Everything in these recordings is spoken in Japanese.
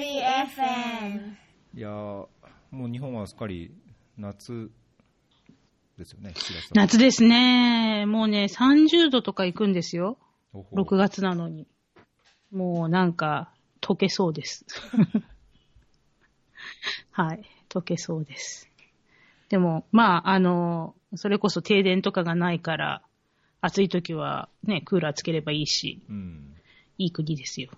リ FM いやーもう日本はすっかり夏ですよね、7月は。夏ですね。もうね、30度とか行くんですよ。おほ6月なのに。もうなんか、溶けそうです。はい、溶けそうです。でも、まあ、あの、それこそ停電とかがないから、暑い時はね、クーラーつければいいし、うん。いい国ですよ。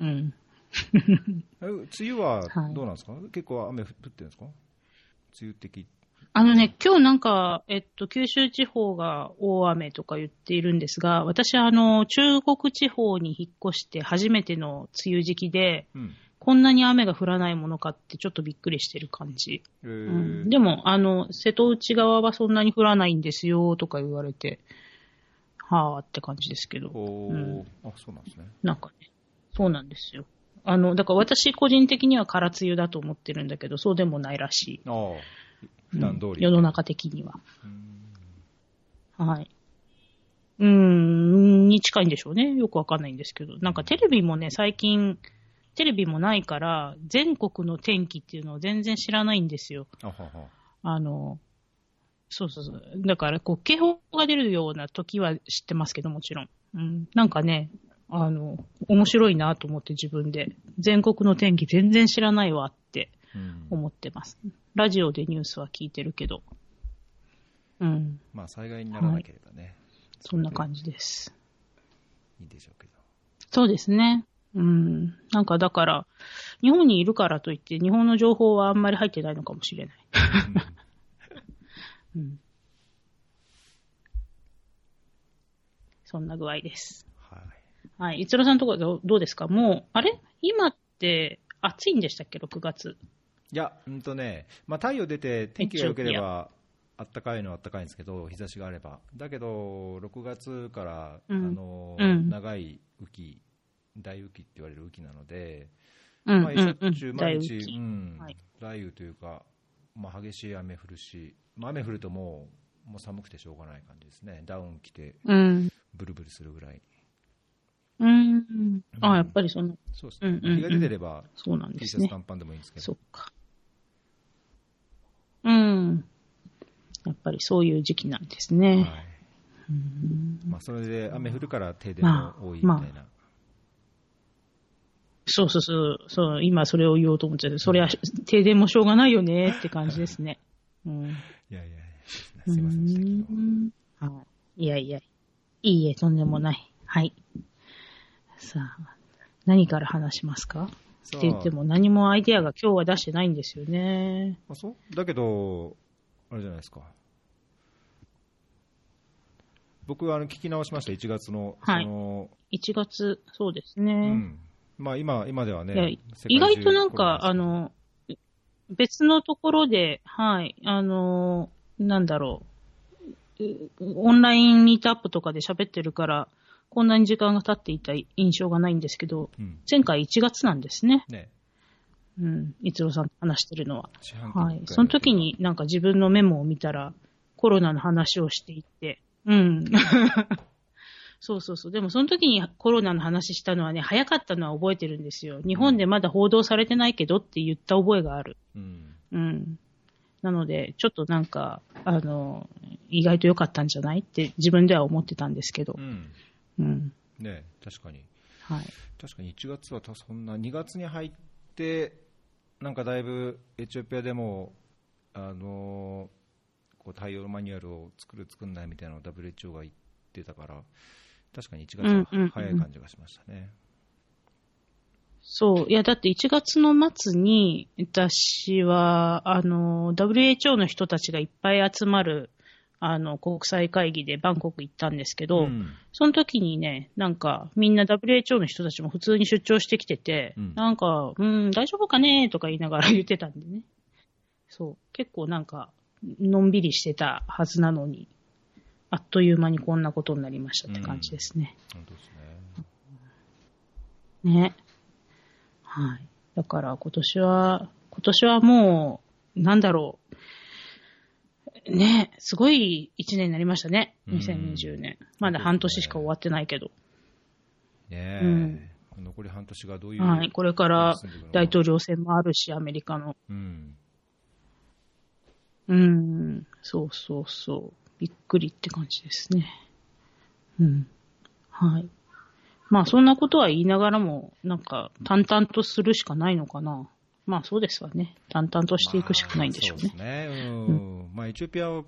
うん。え梅雨ははいどうなんですか、結構雨降ってるんですか？梅雨的。あのね、今日なんか、えっと、九州地方が大雨とか言っているんですが、私はあの、中国地方に引っ越して初めての梅雨時期で、うん。こんなに雨が降らないものかってちょっとびっくりしてる感じ。えうーん、でも、あの、瀬戸内側はそんなに降らないんですよとか言われて、はぁって感じですけど。うんあ、そうなんですね。なんかね、そうなんですよ。あの、だから私個人的には空梅雨だと思ってるんだけど、そうでもないらしい。ああ、普段通り。世の中的には。うんはい。うーん、に近いんでしょうね。よくわかんないんですけど。なんかテレビもね、最近、テレビもないから、全国の天気っていうのを全然知らないんですよ。あはは。あの、そうそうそう。だから、こう、警報が出るような時は知ってますけど、もちろん。うん。なんかね、あの、面白いなと思って自分で。全国の天気全然知らないわってうん思ってます。ラジオでニュースは聞いてるけど。うん。まあ、災害にならなければね、そんな感じです。いいでしょうけど。そうですね。うん。なんかだから、日本にいるからといって、日本の情報はあんまり入ってないのかもしれない。うん。そんな具合です。はい。はい。一郎さんのところどうどうですか？もう、あれ？今って暑いんでしたっけ ?6 月。いや、うんとね、まあ、太陽出て天気が良ければ、あったかいのはあったかいんですけど、日差しがあれば。だけど、6月から、うんあの、うん長い雨季、大雨季って言われる雨季なので、うん、まあ、しょっちゅう毎日、うんはい雷雨というか、まあ、激しい雨降るし、まあ、雨降るともう、もう寒くてしょうがない感じですね。ダウン着て、うん。ブルブルするぐらい。うん。あ、やっぱりその、そうですね。日が出てれば、そうなん T ですね。シャツ短パンでもいいんですけど。そっか。うん。やっぱりそういう時期なんですね。はいうんまあ、それで雨降るから停電も多いみたいな。そうそうそう、そう、今それを言おうと思ってて、それは停電もしょうがないよねって感じですね。うん。いやいやすいませんでしたけど。うんはい。いやいや、いいえ、とんでもない。はい。さあ、何から話しますか？って言っても何もアイデアが今日は出してないんですよね。あそう？だけど、あれじゃないですか。僕、あの、聞き直しました、1月の。はいその1月、そうですうね。ん。まあ、今、今ではね。意中外となんか、あの、別のところで、はい、あの、なんだろう、うオンラインミートアップとかで喋ってるから、こんなに時間が経っていた印象がないんですけど、うん。前回1月なんですね。ね。うん、一郎さんと話してるのは。はいその時になんか自分のメモを見たら、コロナの話をしていて、うん。そうそうそう。でもその時にコロナの話したのはね、早かったのは覚えてるんですよ。日本でまだ報道されてないけどって言った覚えがある。うん。うん。なので、ちょっとなんか、あの、意外と良かったんじゃないって自分では思ってたんですけどう。ん。うん。ね確かに。はい。確かに1月はたそんな、2月に入って、なんかだいぶエチオピアでも、あのこう対応マニュアルを作る、作んないみたいなのを WHO が言ってたから、確かに1月はうんうんうん早い感じがしましたね。そう。いや、だって1月の末に、私は、あの、WHO の人たちがいっぱい集まる、あの、国際会議でバンコク行ったんですけど、うんその時にね、なんか、みんな WHO の人たちも普通に出張してきてて、うんなんか、うん、大丈夫かねとか言いながら言ってたんでね。そう。結構なんか、のんびりしてたはずなのに、あっという間にこんなことになりましたって感じですね。本当ですね。ね。はい。だから今年は、今年はもう、なんだろう。ね、すごい一年になりましたね。うん2020年。まだ半年しか終わってないけど。ねえ、うん残り半年がどういう、はい。これから大統領選もあるし、アメリカの。うん、うん。そうそうそう。びっくりって感じですね。うん。はい。まあ、そんなことは言いながらも、なんか、淡々とするしかないのかな。まあ、そうですわね。淡々としていくしかないんでしょうね。まあそうん。まあ、エチオピアは、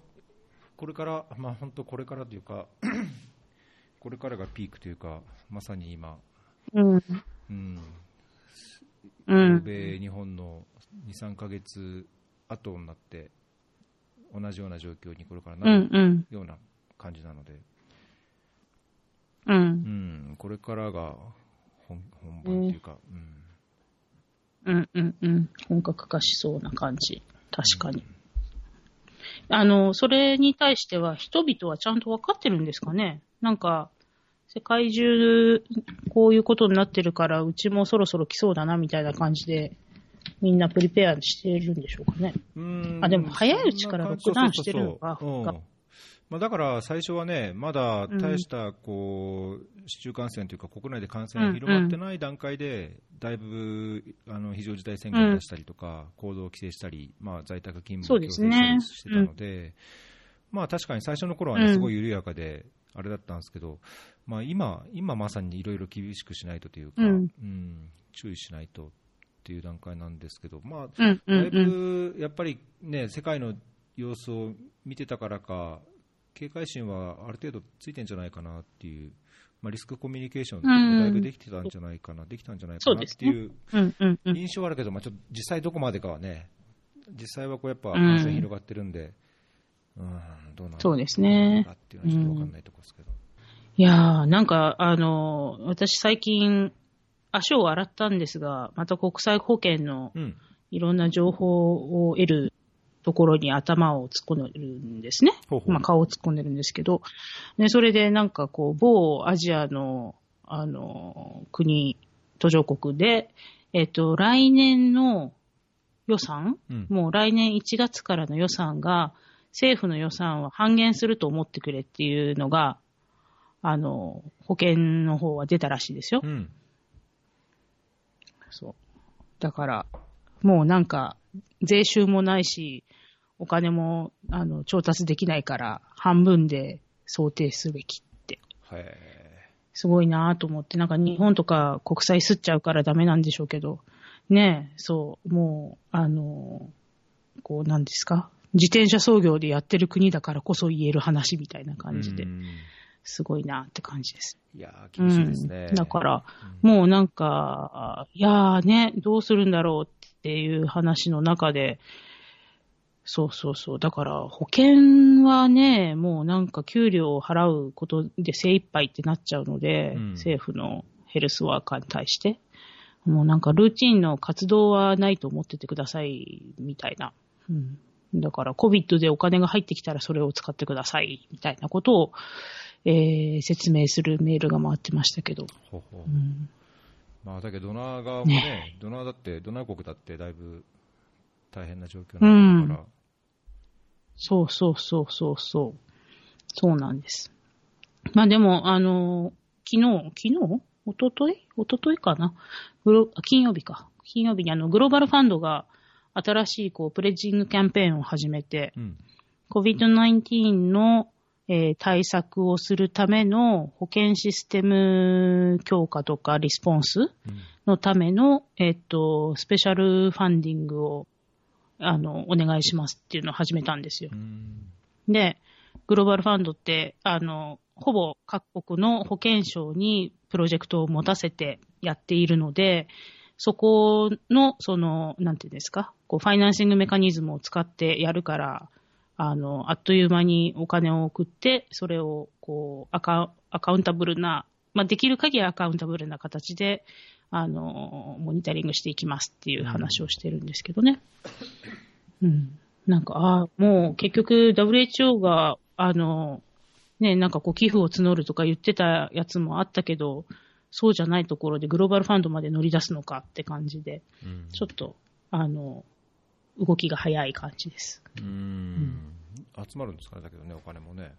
これから、まあ、本当これからというか、これからがピークというか、まさに今、うん。うん、欧うん。米、日本の2、3ヶ月後になって、同じような状況にこれからうなる。ような感じなので、う。うんん、これからが本本番というか、うんうん。うん。うん。本格化しそうな感じ。確かに。あの、それに対しては人々はちゃんと分かってるんですかね？なんか、世界中こういうことになってるから、うちもそろそろ来そうだなみたいな感じで、みんなプリペアしてるんでしょうかね？うんあでも早いうちからロックダウンしてるのかそうそうそうがうんまあ、だから最初はね、まだ大したこう市中感染というか、国内で感染が広がってない段階で、だいぶあの非常事態宣言を出したりとか、行動を規制したり、まあ、在宅勤務を強制したりしてたので、まあ、確かに最初の頃はね、うん。すごい緩やかで、あれだったんですけど、まあ、今、今まさにいろいろ厳しくしないとというか、うん。うん注意しないとっていう段階なんですけど、まあ、だい。ぶやっぱりね、世界の様子を見てたからか、警戒心はある程度ついてんじゃないかなっていう、まあ、リスクコミュニケーションうん。だいぶできてたんじゃないかな、できたんじゃないかなっていううん、うん、うん。印象はあるけど、まあ、ちょっと実際どこまでかはね、実際はこうやっぱん。感染広がってるんで、うん、どうなのそうですねかっていうのはちょっとわかんないところですけど。いやー、なんか、あの、私最近、足を洗ったんですが、また国際保険のうん、いろんな情報を得るところに頭を突っ込んでるんですね。ほうほうまあ顔を突っ込んでるんですけど、ね、それでなんかこう、某アジアの、あの、国、途上国で、えっと、来年の予算うん、もう来年1月からの予算が、政府の予算は半減すると思ってくれっていうのが、あの、保険の方は出たらしいですよ。うん、そう。だから、もうなんか、税収もないし、お金も、あの、調達できないから、半分で想定すべきって。はい、すごいなぁと思って、なんか日本とか国債吸っちゃうからダメなんでしょうけど、ねえ、そう、もう、あの、こう、なんですか？自転車操業でやってる国だからこそ言える話みたいな感じで。う、ん。すごいなって感じです。いやー、厳しいですね。うん、だから、もうなんか、いやーね、どうするんだろうっていう話の中で、そうそうそう。だから、保険はね、もうなんか給料を払うことで精一杯ってなっちゃうので、うん政府のヘルスワーカーに対して。もうなんかルーチンの活動はないと思っててください、みたいな。うん。だから COVID でお金が入ってきたらそれを使ってください、みたいなことを、えー説明するメールが回ってましたけど。ほうほううんまあ、だけどドナー側もね、ドナーだって、ドナー国だってだいぶ大変な状況なんだから、そうそうそうそうそう。そうなんです。まあでも、あの、昨日、昨日？一昨日？一昨日かな？グロあ金曜日か。金曜日にあの、グローバルファンドが新しいこう、プレッジングキャンペーンを始めて、うん、COVID-19 の、えー対策をするための保健システム強化とかリスポンスうん。のための、えっと、スペシャルファンディングを、あの、お願いしますっていうのを始めたんですよう。んで、グローバルファンドって、あの、ほぼ各国の保健省にプロジェクトを持たせてやっているので、そこの、その、なんていうんですか、こう、ファイナンシングメカニズムを使ってやるから、あの、あっという間にお金を送って、それを、こう、アカアカウンタブルな、まあ、できる限りアカウンタブルな形で、あの、モニタリングしていきますっていう話をしてるんですけどね。うん。なんか、ああ、もう結局 WHO が、あの、ね、なんかこう寄付を募るとか言ってたやつもあったけど、そうじゃないところでグローバルファンドまで乗り出すのかって感じで、うんちょっと、あの、動きが早い感じです。うん集まるんですかね、だけどね、お金もね。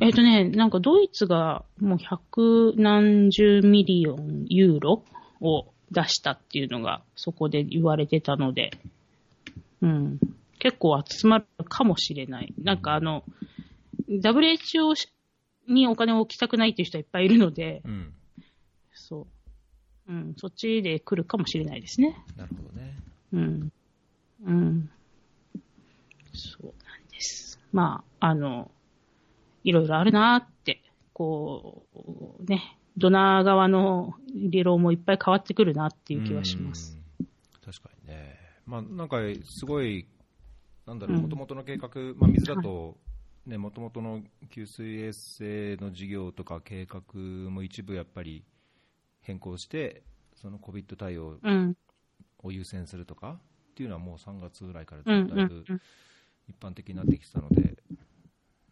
えっ、とね、なんかドイツがもう百何十 million ユーロを出したっていうのがそこで言われてたので、うん。結構集まるかもしれない。なんかあの、WHO にお金を置きたくないっていう人はいっぱいいるので、うん。そう。うん、そっちで来るかもしれないですね。なるほどね。うん。うん。そうなんです。まあ、あの、いろいろあるなーって、こう、ね、ドナー側の理論もいっぱい変わってくるなっていう気はします。うん。確かにね。まあ、なんか、すごい、なんだろう、うんもともとの計画、まあ、水だと、ね、もともとの給水衛生の事業とか計画も一部やっぱり変更して、その COVID 対応うん。を優先するとかっていうのはもう3月ぐらいからうん。だいぶうん。一般的になってきてたので、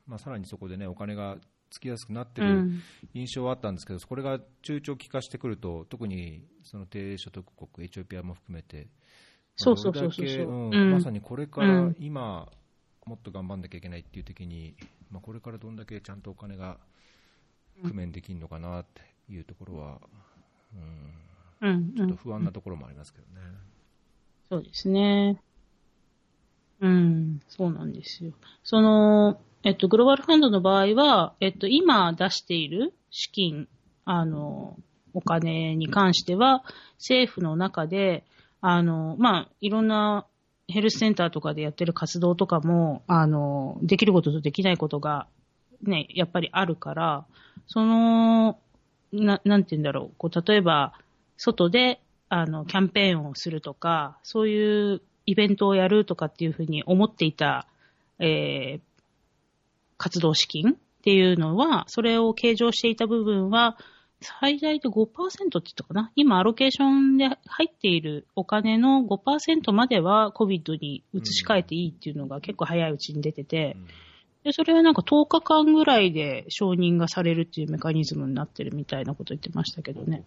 まあ、さらにそこでね、お金がつきやすくなってるうん。印象はあったんですけど、これが中長期化してくると、特にその低所得国、エチオピアも含めて、そうそうそうそうどれだけまさにこれからうん今、もっと頑張んなきゃいけないっていう時に、まあ、これからどんだけちゃんとお金が工面できるのかなっていうところは、うん、うん。ちょっと不安なところもありますけどね。そうですね。うん、そうなんですよ。その、えっと、グローバルファンドの場合は、えっと、今出している資金、あの、お金に関しては、政府の中で、あの、まあ、いろんなヘルスセンターとかでやってる活動とかも、あの、できることとできないことが、ね、やっぱりあるから、その、な、なんて言うんだろう、こう、例えば、外で、あの、キャンペーンをするとか、そういうイベントをやるとかっていうふうに思っていた、えー、活動資金っていうのは、それを計上していた部分は、最大で5%って言ったかな？今、アロケーションで入っているお金の5%までは COVID に移し替えていいっていうのが結構早いうちに出てて、で、それはなんか10日間ぐらいで承認がされるっていうメカニズムになってるみたいなこと言ってましたけどね。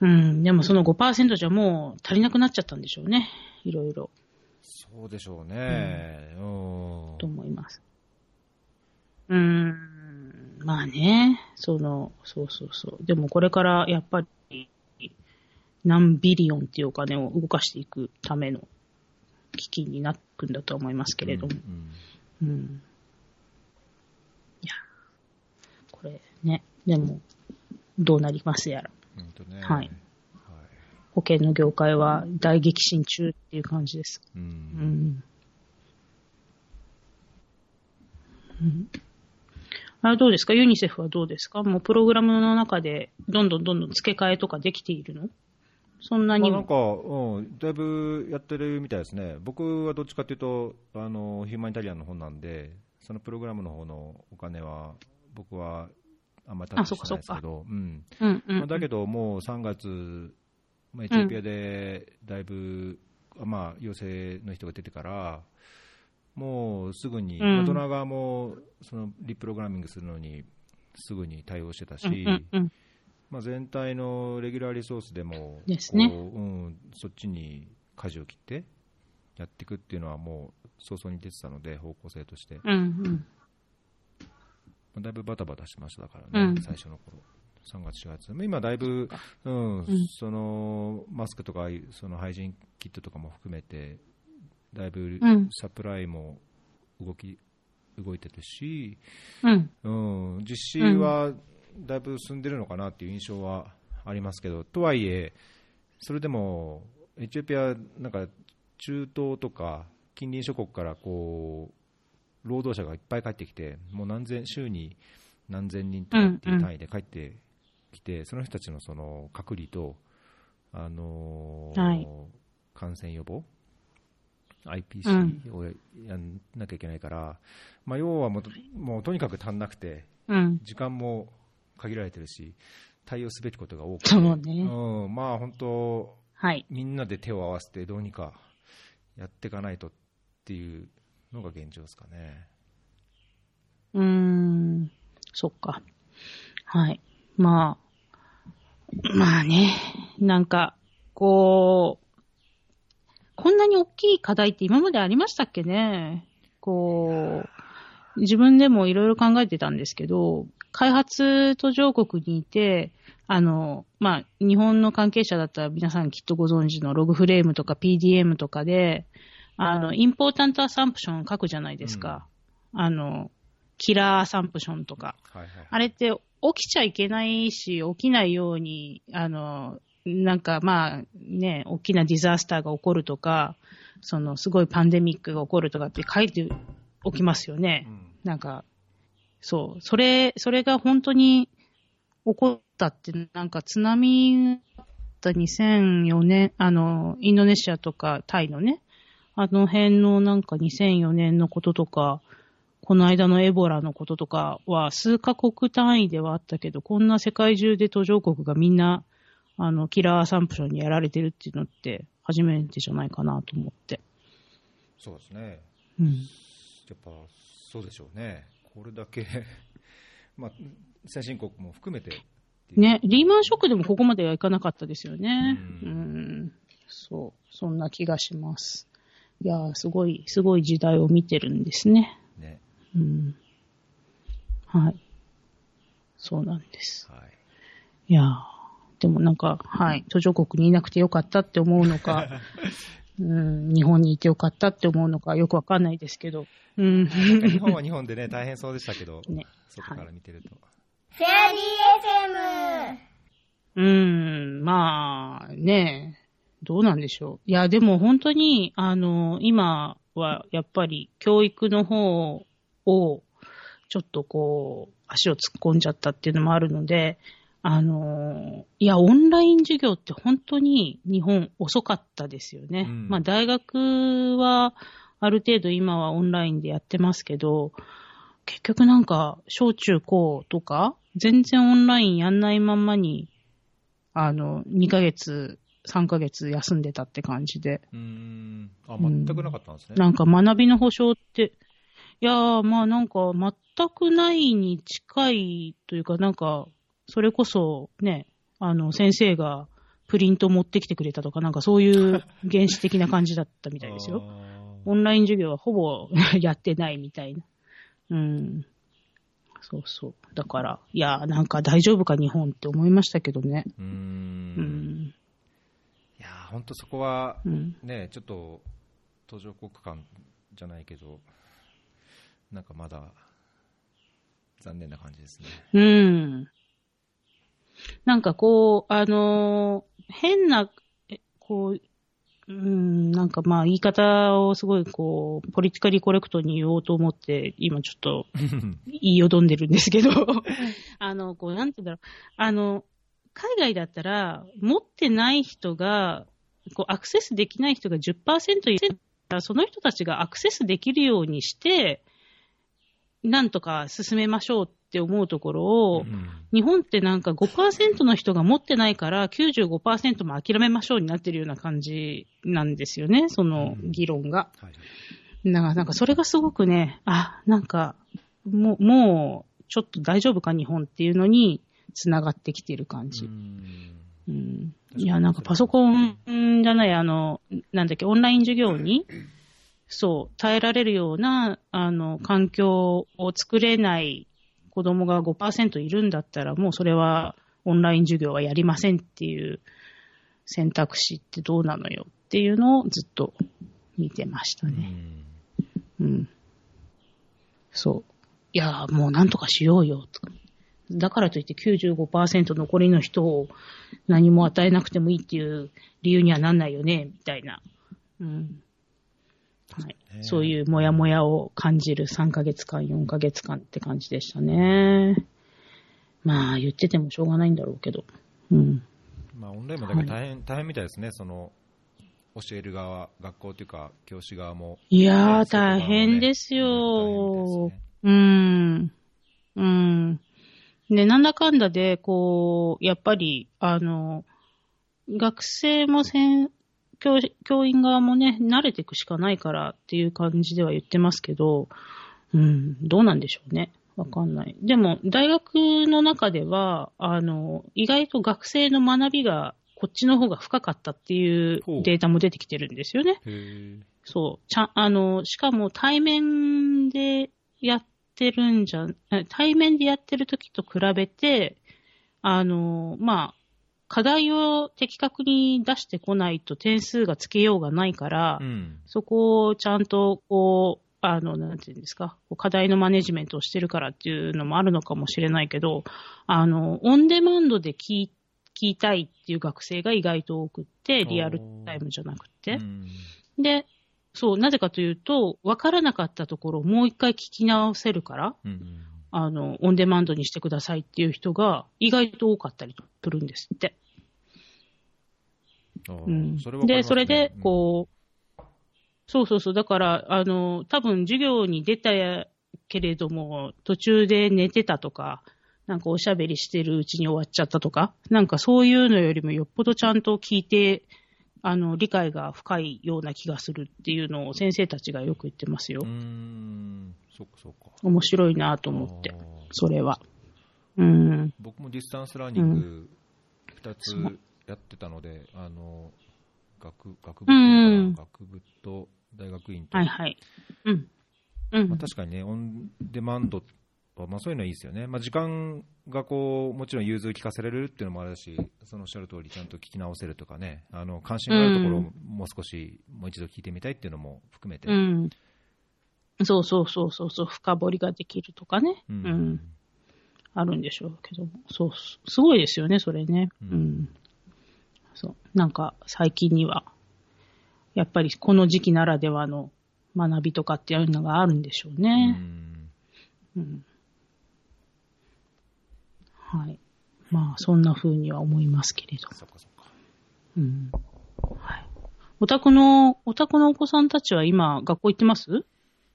うん、でもその5%じゃもう足りなくなっちゃったんでしょうね。いろいろそうでしょうね。うんと思います。うーん、まあね、その、そうそうそう。でもこれからやっぱり何ビリオンっていうお金を動かしていくための基金になっていくんだと思いますけれども。うんうん。いや、これね、でも、どうなりますやら。うんほんとねはいはい保険の業界は大激震中っていう感じです。ううんん。うんあれどうですか？ユニセフはどうですか？もうプログラムの中でどんどんどんどん付け替えとかできているの？そんなになんか、うん、だいぶやってるみたいですね、僕はどっちかというとあの、ヒューマニタリアンの方なんで、そのプログラムの方のお金は、僕はあんまりタッチしてないですけど、うん。うんうんまあ、だけど、もう3月、まあ、エチオピアでだいぶ、まあ、陽性の人が出てから、もうすぐに、うん。大人側もそのリプログラミングするのにすぐに対応してたし、うんうんうん。まあ、全体のレギュラーリソースでもこううん、そっちに舵を切ってやっていくっていうのはもう早々に出てたので、方向性として、まうんうん。あだいぶバタバタしましただからね、うん。最初の頃。3月、4月、今、だいぶ、うんん。そのマスクとかそのハイジンキットとかも含めて、だいぶうん。サプライも動き動いてるし、うん。うん、実施はだいぶ進んでるのかなっていう印象はありますけど、とはいえ、それでもエチオピア、なんか中東とか近隣諸国からこう労働者がいっぱい帰ってきて、もう何千週に何千人とかっていう単位で帰ってきて、その人たちのその隔離と、あのーはい。感染予防、う IPC をやんなきゃいけないから、まあ、要はもうともうとにかく足んなくて、うん。時間も限られてるし、対応すべきことが多くて、そうねうん、まあ本当、はい。みんなで手を合わせてどうにかやっていかないとっていうのが現状ですかね。うーん。そっか。はい。まあ、まあね、なんか、こう、こんなに大きい課題って今までありましたっけね？こう、自分でもいろいろ考えてたんですけど、開発途上国にいて、あの、まあ、日本の関係者だったら皆さんきっとご存知のログフレームとか PDM とかで、あの、インポータントアサンプション書くじゃないですか。あの、キラーアサンプションとか。はいはい。あれって起きちゃいけないし、起きないように、あの、なんかまあね、大きなディザスターが起こるとか、そのすごいパンデミックが起こるとかって書いておきますよね。うんなんか、そう、それ、それが本当に起こったって、なんか津波があった2004年、あの、インドネシアとかタイのね、あの辺のなんか2004年のこととか、この間のエボラのこととかは数カ国単位ではあったけど、こんな世界中で途上国がみんな、あの、キラーサンプションにやられてるっていうのって初めてじゃないかなと思って。そうですね。うん。やっぱそうでしょうね。これだけ、まあ、先進国も含めてね、リーマンショックでもここまではいかなかったですよね。ううんん。そう、そんな気がします。いやー、すごい、すごい時代を見てるんですね。ね。うん。はい。そうなんです。はい。いやー、でもなんか、はい、途上国にいなくてよかったって思うのか、うん、日本にいてよかったって思うのかよくわかんないですけど、うん。日本は日本でね、大変そうでしたけど、ね外から見てると。フェアリー FM! うん、まあ、ねどうなんでしょう。いや、でも本当に、あの、今はやっぱり教育の方を、ちょっとこう、足を突っ込んじゃったっていうのもあるので、あの、いや、オンライン授業って本当に日本遅かったですよね。うんまあ、大学は、ある程度今はオンラインでやってますけど、結局なんか、小中高とか、全然オンラインやんないまんまに、あの、2ヶ月、3ヶ月休んでたって感じで。うーん。あ、全くなかったんですね。なんか学びの保障って、いやー、まあなんか全くないに近いというか、なんか、それこそね、あの、先生がプリント持ってきてくれたとか、なんかそういう 原始的な感じだったみたいですよ。あオンライン授業はほぼ やってないみたいな。うん。そうそう。だから、いやー、なんか大丈夫か日本って思いましたけどね。ーうー。うんん。いやー、本当そこは、うん。ね、ちょっと、途上国間じゃないけど、なんかまだ、残念な感じですね。うん。なんかこう、あのー変な、えこう、うん、なんかまあ言い方をすごいこう、ポリティカリーコレクトに言おうと思って、今ちょっと 言いよどんでるんですけど、あの、こう、なんて言うんだろう。あの、海外だったら、持ってない人が、こう、アクセスできない人が10%いるら、その人たちがアクセスできるようにして、なんとか進めましょうって思うところを、うん。日本ってなんか5%の人が持ってないから95%も諦めましょうになってるような感じなんですよね、その議論が。はいだからなんかそれがすごくね、あ、なんか、もう、もう、ちょっと大丈夫か日本っていうのに繋がってきてる感じ。うん。うん。いや、なんかパソコンんじゃない、あの、なんだっけ、オンライン授業に、そう、耐えられるような、あの、環境を作れない子供が5%いるんだったら、もうそれはオンライン授業はやりませんっていう選択肢ってどうなのよっていうのをずっと見てましたうね。んうん。そう。いや、もうなんとかしようよ、とか。だからといって95%残りの人を何も与えなくてもいいっていう理由にはなんないよね、みたいな。うん。はい。ねそういうモヤモヤを感じる3ヶ月間、4ヶ月間って感じでしたね。まあ、言っててもしょうがないんだろうけど。うん。まあ、オンラインもだ大変、大変みたいですね、その教える側、学校というか、教師側も。いやー、大ね変ですよ。変みうん。うん。で、なんだかんだで、こう、やっぱり、あの、学生もせん、教教員側もね、慣れていくしかないからっていう感じでは言ってますけど、うん、どうなんでしょうね。わかんない。でも、大学の中では、あの、意外と学生の学びが、こっちの方が深かったっていうデータも出てきてるんですよね。そう。ちゃん、あの、しかも対面でやっってるんじゃ、え対面でやってる時と比べて、あの、まあ、課題を的確に出してこないと点数がつけようがないから、うん。そこをちゃんと、こう、あの、なんていうんですか、課題のマネジメントをしてるからっていうのもあるのかもしれないけど、あの、オンデマンドで聞きたいっていう学生が意外と多くって、リアルタイムじゃなくて。うんで、そう、なぜかというと、わからなかったところをもう一回聞き直せるから、うんあの、オンデマンドにしてくださいっていう人が意外と多かったりするんですって。うん。で、それで、こう、そうそうそう、だから、あの、多分授業に出たけれども、途中で寝てたとか、なんかおしゃべりしてるうちに終わっちゃったとか、なんかそういうのよりもよっぽどちゃんと聞いて、あの、理解が深いような気がするっていうのを先生たちがよく言ってますようー。ん、そっかそっか。面白いなと思ってそれは。うん。僕も distance learning 2つやってたので、あの学学部とうん学部と大学院と、はいはい。うん。うん。まあ、確かにね、オンデマンドは、まあ、そういうのはいいですよね、まあ、時間がこうもちろん融通利かせられるっていうのもあるし、そのおっしゃる通り、ちゃんと聞き直せるとかね、あの関心があるところをうんもう少し、もう一度聞いてみたいっていうのも含めて。うん。そうそうそうそうそう、深掘りができるとかね。ううんん。あるんでしょうけども。そう、すごいですよね、それね。ううんん。そう。なんか、最近には、やっぱりこの時期ならではの学びとかっていうのがあるんでしょううね。んうん。はい。まあ、そんな風には思いますけれど。そっかそっかうん。はい。お宅の、お宅のお子さんたちは今、学校行ってます？う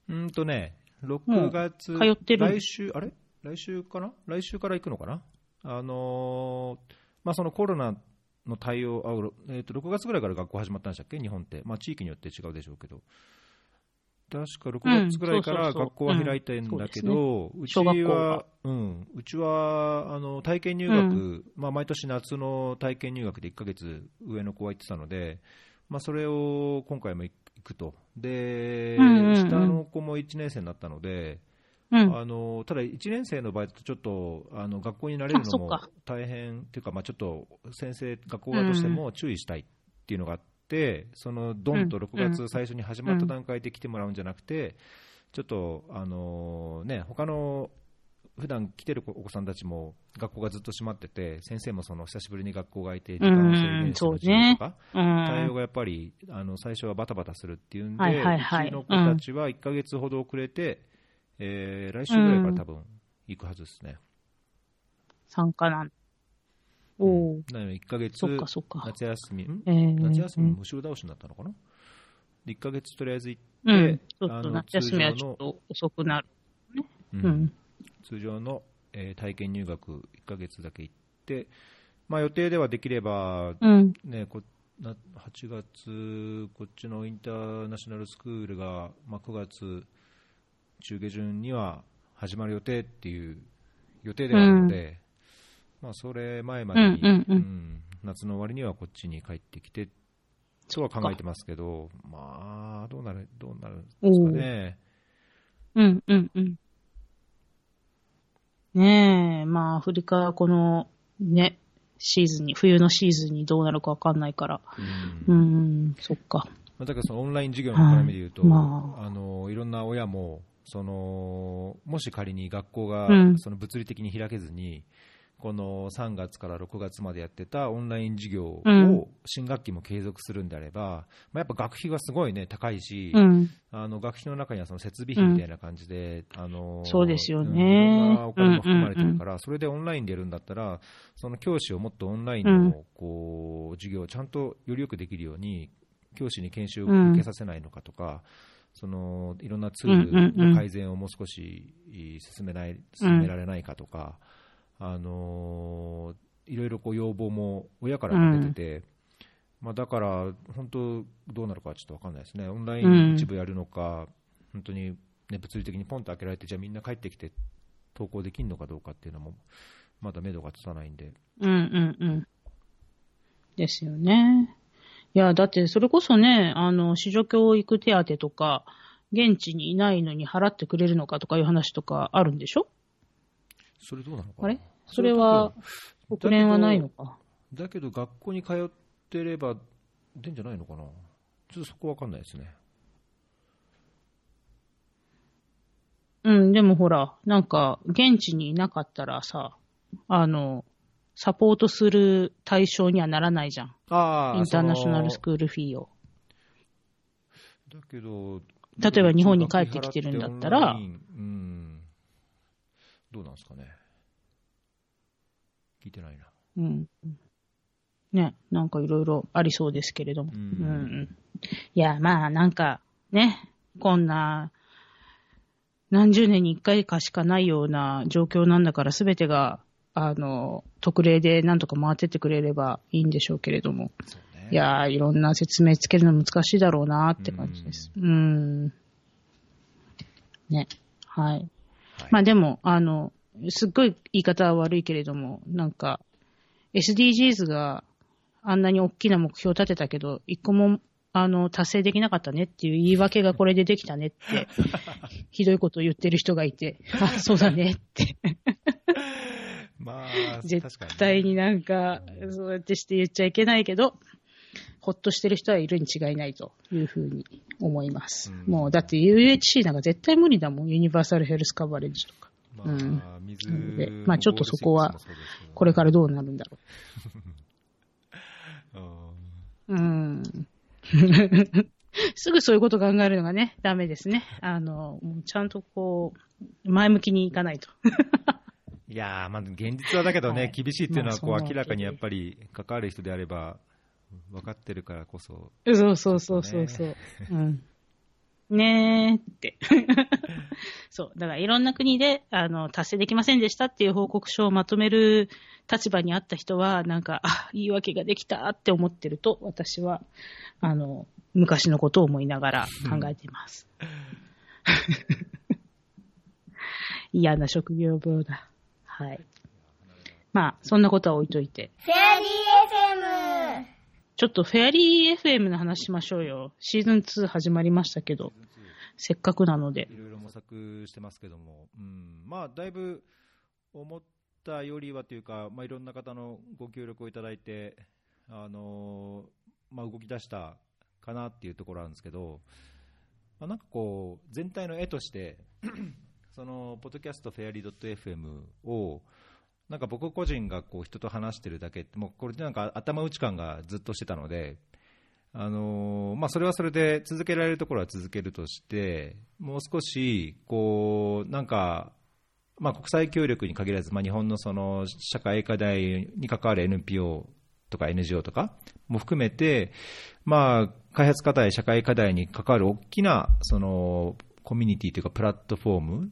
ーんとね、6月、通ってる来週、あれ？来週かな？来週から行くのかな？あのーまあ、そのコロナの対応、あろえー、と6月ぐらいから学校始まったんでしたっけ、日本って。まあ、地域によって違うでしょうけど。確か6月ぐらいから学校は開いてんだけど、うちはが、うん、うちはあの体験入学、まあ、毎年夏の体験入学で1ヶ月上の子は行ってたので、まあ、それを今回も行くと、で、うんうんうん。下の子も1年生になったので、うん。あのただ1年生の場合だとちょっとあの学校に慣れるのも大変っていうか、まあ、ちょっと先生、学校側としても注意したいっていうのがあって、そのドンと6うん月最初に始まった段階で来てもらうんじゃなくて、ちょっとあのね他の普段来てるお子さんたちも学校がずっと閉まってて、先生もその久しぶりに学校が開いて、時間を制限しての授業とか。うん。対応がやっぱりあの最初はバタバタするっていうんで、うちの子たちは1ヶ月ほど遅れて、えー来週ぐらいから多分行くはずですね。参加なん。おお、なので1ヶ月そっかそっか。夏休み、んえー、夏休みも後ろ倒しになったのかな、で ?1 ヶ月とりあえず行って、うん。っと夏休みはちょっと遅くなる。ううんん。通常の、えー体験入学1ヶ月だけ行って、まあ、予定ではできれば、うん。ね、こな8月、こっちのインターナショナルスクールが、まあ、9月中下旬には始まる予定っていう予定ではあるので、まあ、それ前までに、うんうんうんうん夏の終わりにはこっちに帰ってきてとは考えてますけど、まあ、どうなる、どうなるんですかね。うん、うん、うん。ねえ、まあ、アフリカはこの、ね、シーズンに、冬のシーズンにどうなるかわかんないから。ううんん、そっか。まあだからそのオンライン授業の絡みで言うと、はいまあのいろんな親もそのもし仮に学校がうんその物理的に開けずに、この3月から6月までやってたオンライン授業うん。を新学期も継続するんであれば、まあ、やっぱ学費がすごい、ね、高いし、うん。あの学費の中にはその設備費みたいな感じで、あのそうですよね。お金も含まれてるから、それでオンラインでやるんだったら、その教師をもっとオンラインうん。のこう授業をちゃんとよりよくできるように、教師に研修を受けさせないのかとか、そのいろんなツールの改善をもう少し進めない進められないかとか、あのいろいろこう要望も親からも出てて。まあ、だから、本当、どうなるかはちょっと分かんないですね、オンライン一部やるのか、本当に、ね、物理的にポンと開けられて、じゃあみんな帰ってきて登校できるのかどうかっていうのも、まだ目処が立たないんで、うん、うん、うん。ですよね。いや、だって、それこそね、あの、市場教育手当とか、現地にいないのに払ってくれるのかとかいう話とかあるんでしょ？それどうなのかな？あれ？それは、国連はないのか？だけど学校に通ってれば出んじゃないのかな？ちょっとそこわかんないですね。うん、でもほら、なんか、現地にいなかったらさ、あの、サポートする対象にはならないじゃん。あインターナショナルスークールフィーを。ル。だけど、例えば日本に帰ってきてるんだったらうん。どうなんですかね。聞いてないな。うん。ね、なんかいろいろありそうですけれども。ううんん。いや、まあ、なんか、ね、こんな、何十年に一回かしかないような状況なんだから、すべてが、あの、特例でなんとか回ってってくれればいいんでしょうけれども。ね。いやー、いろんな説明つけるの難しいだろうなって感じです。うん。ね。はい。はいまあでも、あの、すっごい言い方は悪いけれども、なんか、SDGs があんなに大きな目標を立てたけど、一個も、あの、達成できなかったねっていう言い訳がこれでできたねって、ひどいことを言ってる人がいて、あ、そうだねって。まあ、絶対になんか、そうやってして言っちゃいけないけど、ほっとしてる人はいるに違いないというふうに思います。うんもう、だって UHC なんか絶対無理だもん。ユニバーサルヘルスカバレッジとか。まうんなのでもまあちょっとそこはこれからどうなるんだろう んう。うん。すぐそういうこと考えるのがね、ダメですね。あの、ちゃんとこう、前向きにいかないと。いやー、まあ、現実はだけどね、はい厳しいっていうのは、こう、明らかにやっぱり、関わる人であれば、分かってるからこそ、そうそうそうそうそう。うん。ねーって。そう。だからいろんな国で、あの、達成できませんでしたっていう報告書をまとめる立場にあった人は、なんか、あ、言い訳ができたって思ってると、私は、あの、昔のことを思いながら考えています。嫌な職業病だ。はい。まあ、そんなことは置いといて。フェアリー FM ちょっとフェアリー FM の話しましょうよ。シーズン2始まりましたけど、せっかくなので。いろいろ模索してますけども、うん、まあ、だいぶ思ったよりはというか、まあ、いろんな方のご協力をいただいて、あのまあ、動き出したかなっていうところなんですけど、まあ、なんかこう、全体の絵として、その、ポッドキャストフェアリー .fm を、なんか僕個人がこう人と話してるだけって、もうこれでなんか頭打ち感がずっとしてたので、あのまあ、それはそれで続けられるところは続けるとして、もう少し、こう、なんか、まあ、国際協力に限らず、まあ、日本のその社会課題に関わる NPO とか NGO とかも含めて、まあ、開発課題、社会課題に関わる大きな、その、コミュニティというか、プラットフォーム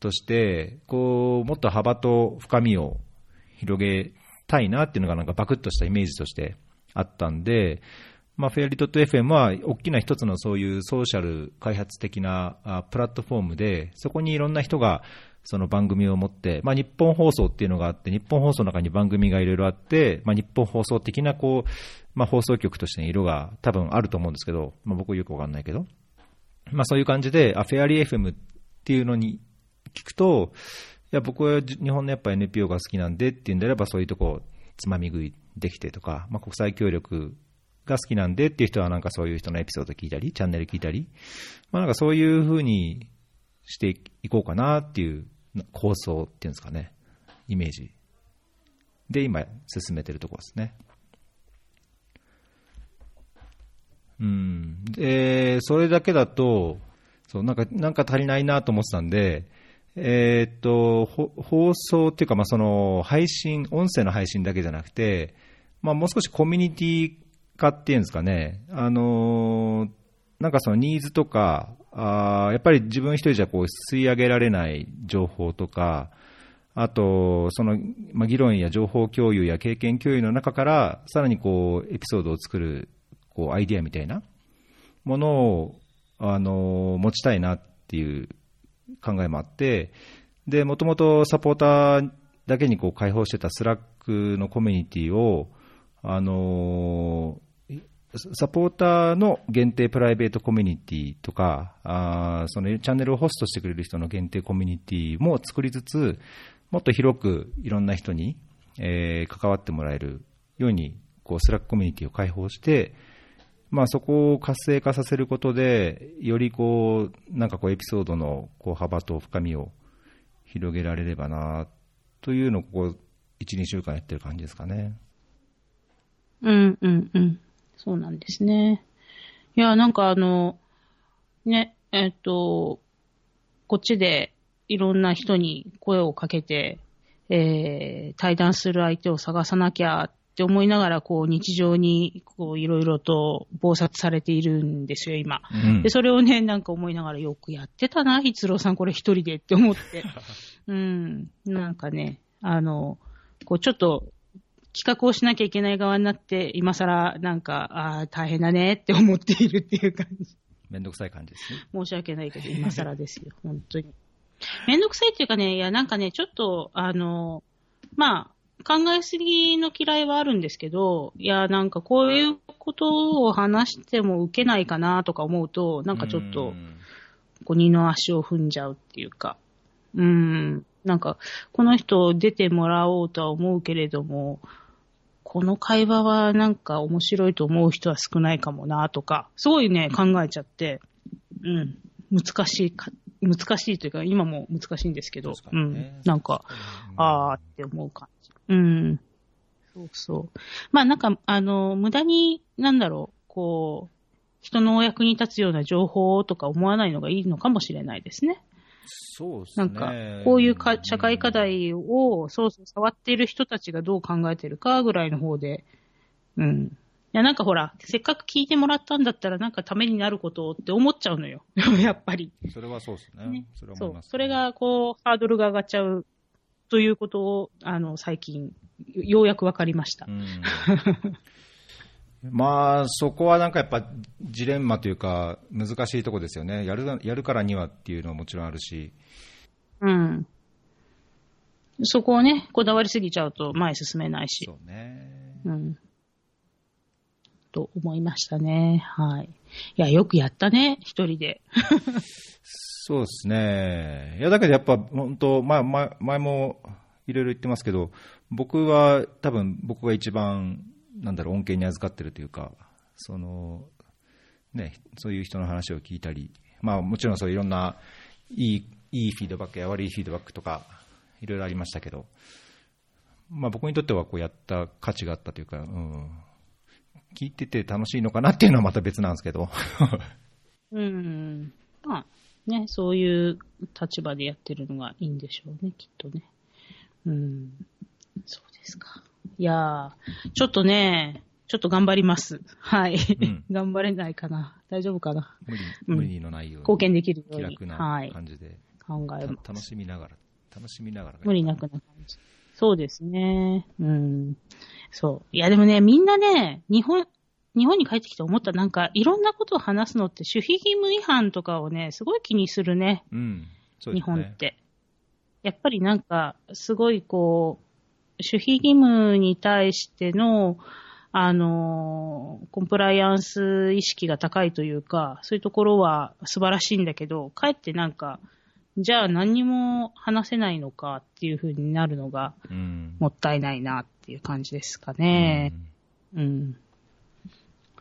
として、こう、もっと幅と深みを広げたいなっていうのが、なんかバクッとしたイメージとしてあったんで、まあ、フェアリー .fm は大きな一つのそういうソーシャル開発的なプラットフォームで、そこにいろんな人がその番組を持って、まあ、日本放送っていうのがあって、日本放送の中に番組がいろいろあって、まあ、日本放送的なこう、まあ、放送局としての色が多分あると思うんですけど、まあ、僕よくわかんないけど、まあ、そういう感じで、あ、フェアリー FM っていうのに聞くと、いや、僕は日本のやっぱ NPO が好きなんでっていうんであれば、そういうとこ、つまみ食いできてとか、まあ、国際協力が好きなんでっていう人はなんかそういう人のエピソード聞いたり、チャンネル聞いたり、まあ、なんかそういうふうにしていこうかなっていう構想っていうんですかね、イメージ。で、今進めてるところですね。うん。で、それだけだと、そう、なんか、なんか足りないなと思ってたんで、えーっと、放送っていうか、まあ、その、配信、音声の配信だけじゃなくて、まあ、もう少しコミュニティ化っていうんですかね、あのーなんかそのニーズとか、あやっぱり自分一人じゃこう吸い上げられない情報とか、あと、その、まあ、議論や情報共有や経験共有の中から、さらにこう、エピソードを作る、こう、アイディアみたいなものを、あの持ちたいなっていう考えもあって、で、もともとサポーターだけにこう開放してたスラックのコミュニティを、あのサポーターの限定プライベートコミュニティとか、あそのチャンネルをホストしてくれる人の限定コミュニティも作りつつ、もっと広くいろんな人に、えー関わってもらえるように、こうスラックコミュニティを開放して、まあ、そこを活性化させることで、よりこう、なんかこうエピソードのこう幅と深みを広げられればな、というのをここ1、2週間やってる感じですかね。うんうんうん。そうなんですね。いや、なんかあの、ね、えっと、こっちでいろんな人に声をかけて、えー、対談する相手を探さなきゃって思いながら、こう、日常に、こう、いろいろと暴殺されているんですよ、今。うんで、それをね、なんか思いながら、よくやってたな、一郎さん、これ一人でって思って。うん。なんかね、あの、こう、ちょっと、企画をしなきゃいけない側になって、今更、なんか、ああ、大変だねって思っているっていう感じ。めんどくさい感じですね。申し訳ないけど、今更ですよ、本当に。めんどくさいっていうかね、いや、なんかね、ちょっと、あの、まあ、考えすぎの嫌いはあるんですけど、いや、なんかこういうことを話しても受けないかなとか思うと、なんかちょっとう、んこう二の足を踏んじゃうっていうか、うん、なんか、この人出てもらおうとは思うけれども、この会話はなんか面白いと思う人は少ないかもなとか、すごいね、考えちゃって、うん、難しいか、難しいというか、今も難しいんですけど、確かうんなんか、あーって思う感じ。うん。そうそう。まあなんか、あの、無駄に、なんだろう、こう、人のお役に立つような情報とか思わないのがいいのかもしれないですね。そうですね。なんか、こういうか社会課題を、そうそう、触っている人たちがどう考えてるかぐらいの方で、うん。いや、なんかほら、せっかく聞いてもらったんだったら、なんかためになることをって思っちゃうのよ。やっぱり。それはそうですね。ねそれはそうそれ、が、こう、ハードルが上がっちゃうということを、あの、最近、ようやくわかりましたう。ん、まあ、そこはなんかやっぱジレンマというか、難しいとこですよね。やるやるからにはっていうのはもちろんあるし。うん。そこをね、こだわりすぎちゃうと前進めないし。そうね。うん。と思いましたね。はい。いや、よくやったね、一人で。そうですね。いや、だけどやっぱ本当、まあ、ま前もいろいろ言ってますけど、僕は多分僕が一番、なんだろう、恩恵に預かってるというか、その、ね、そういう人の話を聞いたり、まあもちろんそういろんないい、いいフィードバックや悪いフィードバックとか、いろいろありましたけど、まあ僕にとってはこうやった価値があったというか、うん、聞いてて楽しいのかなっていうのはまた別なんですけど。うん。まあ、ね、そういう立場でやってるのがいいんでしょうね、きっとね。うん。そうですか。いやー、ちょっとね、ちょっと頑張ります。はい。ん 頑張れないかな。大丈夫かな。無理うん無理のないように。貢献できるように。気楽はない感じで、考えます。た楽しみながら、楽しみながら。無理なくな感じ。そうですね。うん。そう。いや、でもね、みんなね、日本、日本に帰ってきて思った、なんか、いろんなことを話すのって、守秘義務違反とかをね、すごい気にするね。うん、そう日ですね。本って。やっぱりなんか、すごいこう、守秘義務に対しての、あの、コンプライアンス意識が高いというか、そういうところは素晴らしいんだけど、かえってなんか、じゃあ何にも話せないのかっていう風になるのがうん。もったいないなっていう感じですかね。うん。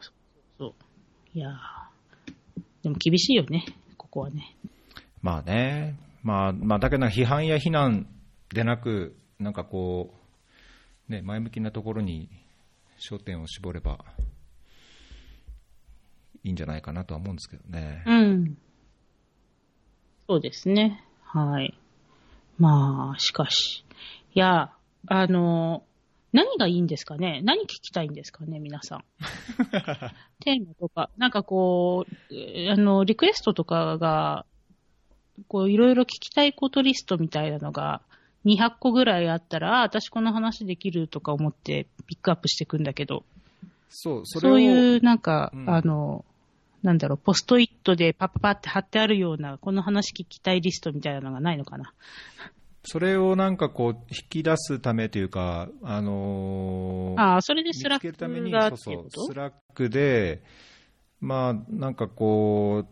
そうそう。いやーでも厳しいよね、ここはね。まあね、まあ、まあ、だけど批判や非難でなく、なんかこう、ね、前向きなところに焦点を絞ればいいんじゃないかなとは思うんですけどね。うん。そうですね。はい。まあ、しかし。いや、あの、何がいいんですかね？何聞きたいんですかね？皆さん。テーマとか、なんかこう、えーあの、リクエストとかが、こう、いろいろ聞きたいことリストみたいなのが、200個ぐらいあったら、あ、私この話できるとか思ってピックアップしていくんだけど、そう、それを、そういう、なんか、うん。あの、なんだろう、ポストイットでパッパパって貼ってあるような、この話聞きたいリストみたいなのがないのかな。それをなんかこう、引き出すためというか、あのーああ、それでスラックそうそうスラックで、まあ、なんかこ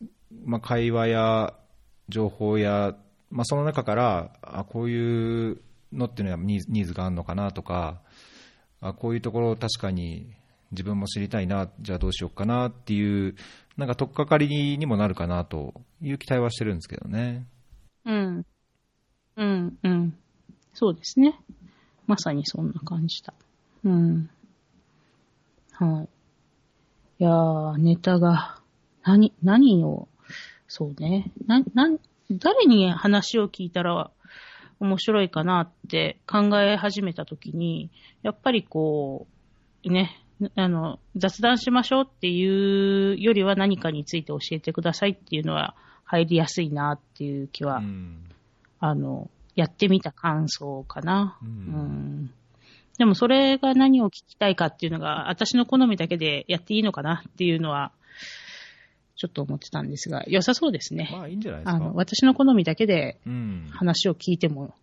う、まあ、会話や情報や、まあ、その中から、あこういうのっていうのはニーズがあるのかなとか、あこういうところ確かに自分も知りたいな、じゃあどうしようかなっていう、なんか取っかかりにもなるかなという期待はしてるんですけどね。うん。うん、うん。そうですね。まさにそんな感じだ。うん。はい。いやー、ネタが、何、何を、そうね。な、な、誰に話を聞いたら面白いかなって考え始めたときに、やっぱりこう、ね、あの、雑談しましょうっていうよりは何かについて教えてくださいっていうのは入りやすいなっていう気はうんあの、やってみた感想かな。ううんん。でもそれが何を聞きたいかっていうのが、私の好みだけでやっていいのかなっていうのは、ちょっと思ってたんですが、良さそうですね。まあいいんじゃないですか。あの、私の好みだけでうん話を聞いても、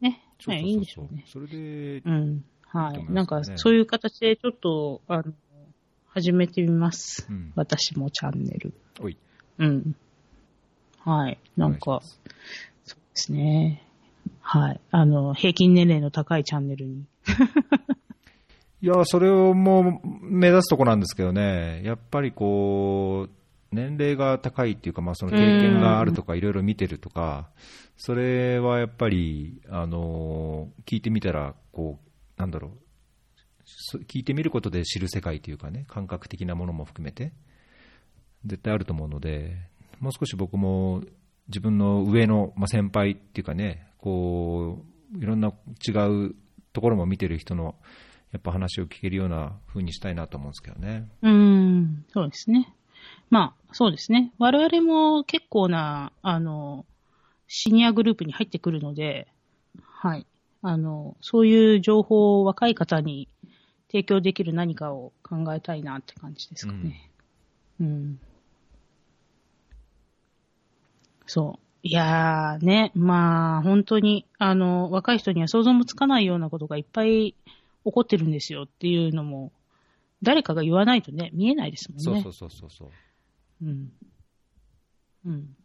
ね、そうそうそうそうはいいいんでしょうね。それで、うん。はいい。いと思いますねなんか、そういう形でちょっと、あの、始めてみます。うん私もチャンネル。おい。うん。はい。なんかお願いしま、すそうですね。はい。あの、平均年齢の高いチャンネルに。いや、それをもう目指すとこなんですけどね、やっぱりこう、年齢が高いっていうか、まあ、その経験があるとか、いろいろ見てるとか、それはやっぱり、あの聞いてみたら、こう、なんだろう、そ聞いてみることで知る世界というかね、感覚的なものも含めて、絶対あると思うので、もう少し僕も自分の上の、まあ、先輩っていうかね、こう、いろんな違うところも見てる人の、やっぱ話を聞けるような風にしたいなと思うんですけどね。うーん、そうですね。まあ、そうですね。我々も結構な、あの、シニアグループに入ってくるので、はい。あの、そういう情報を若い方に提供できる何かを考えたいなって感じですかね。うん。そう。いやーね、まあ、本当に、あの、若い人には想像もつかないようなことがいっぱい起こってるんですよっていうのも、誰かが言わないとね、見えないですもんね。そうそうそうそうそう。うん。うん。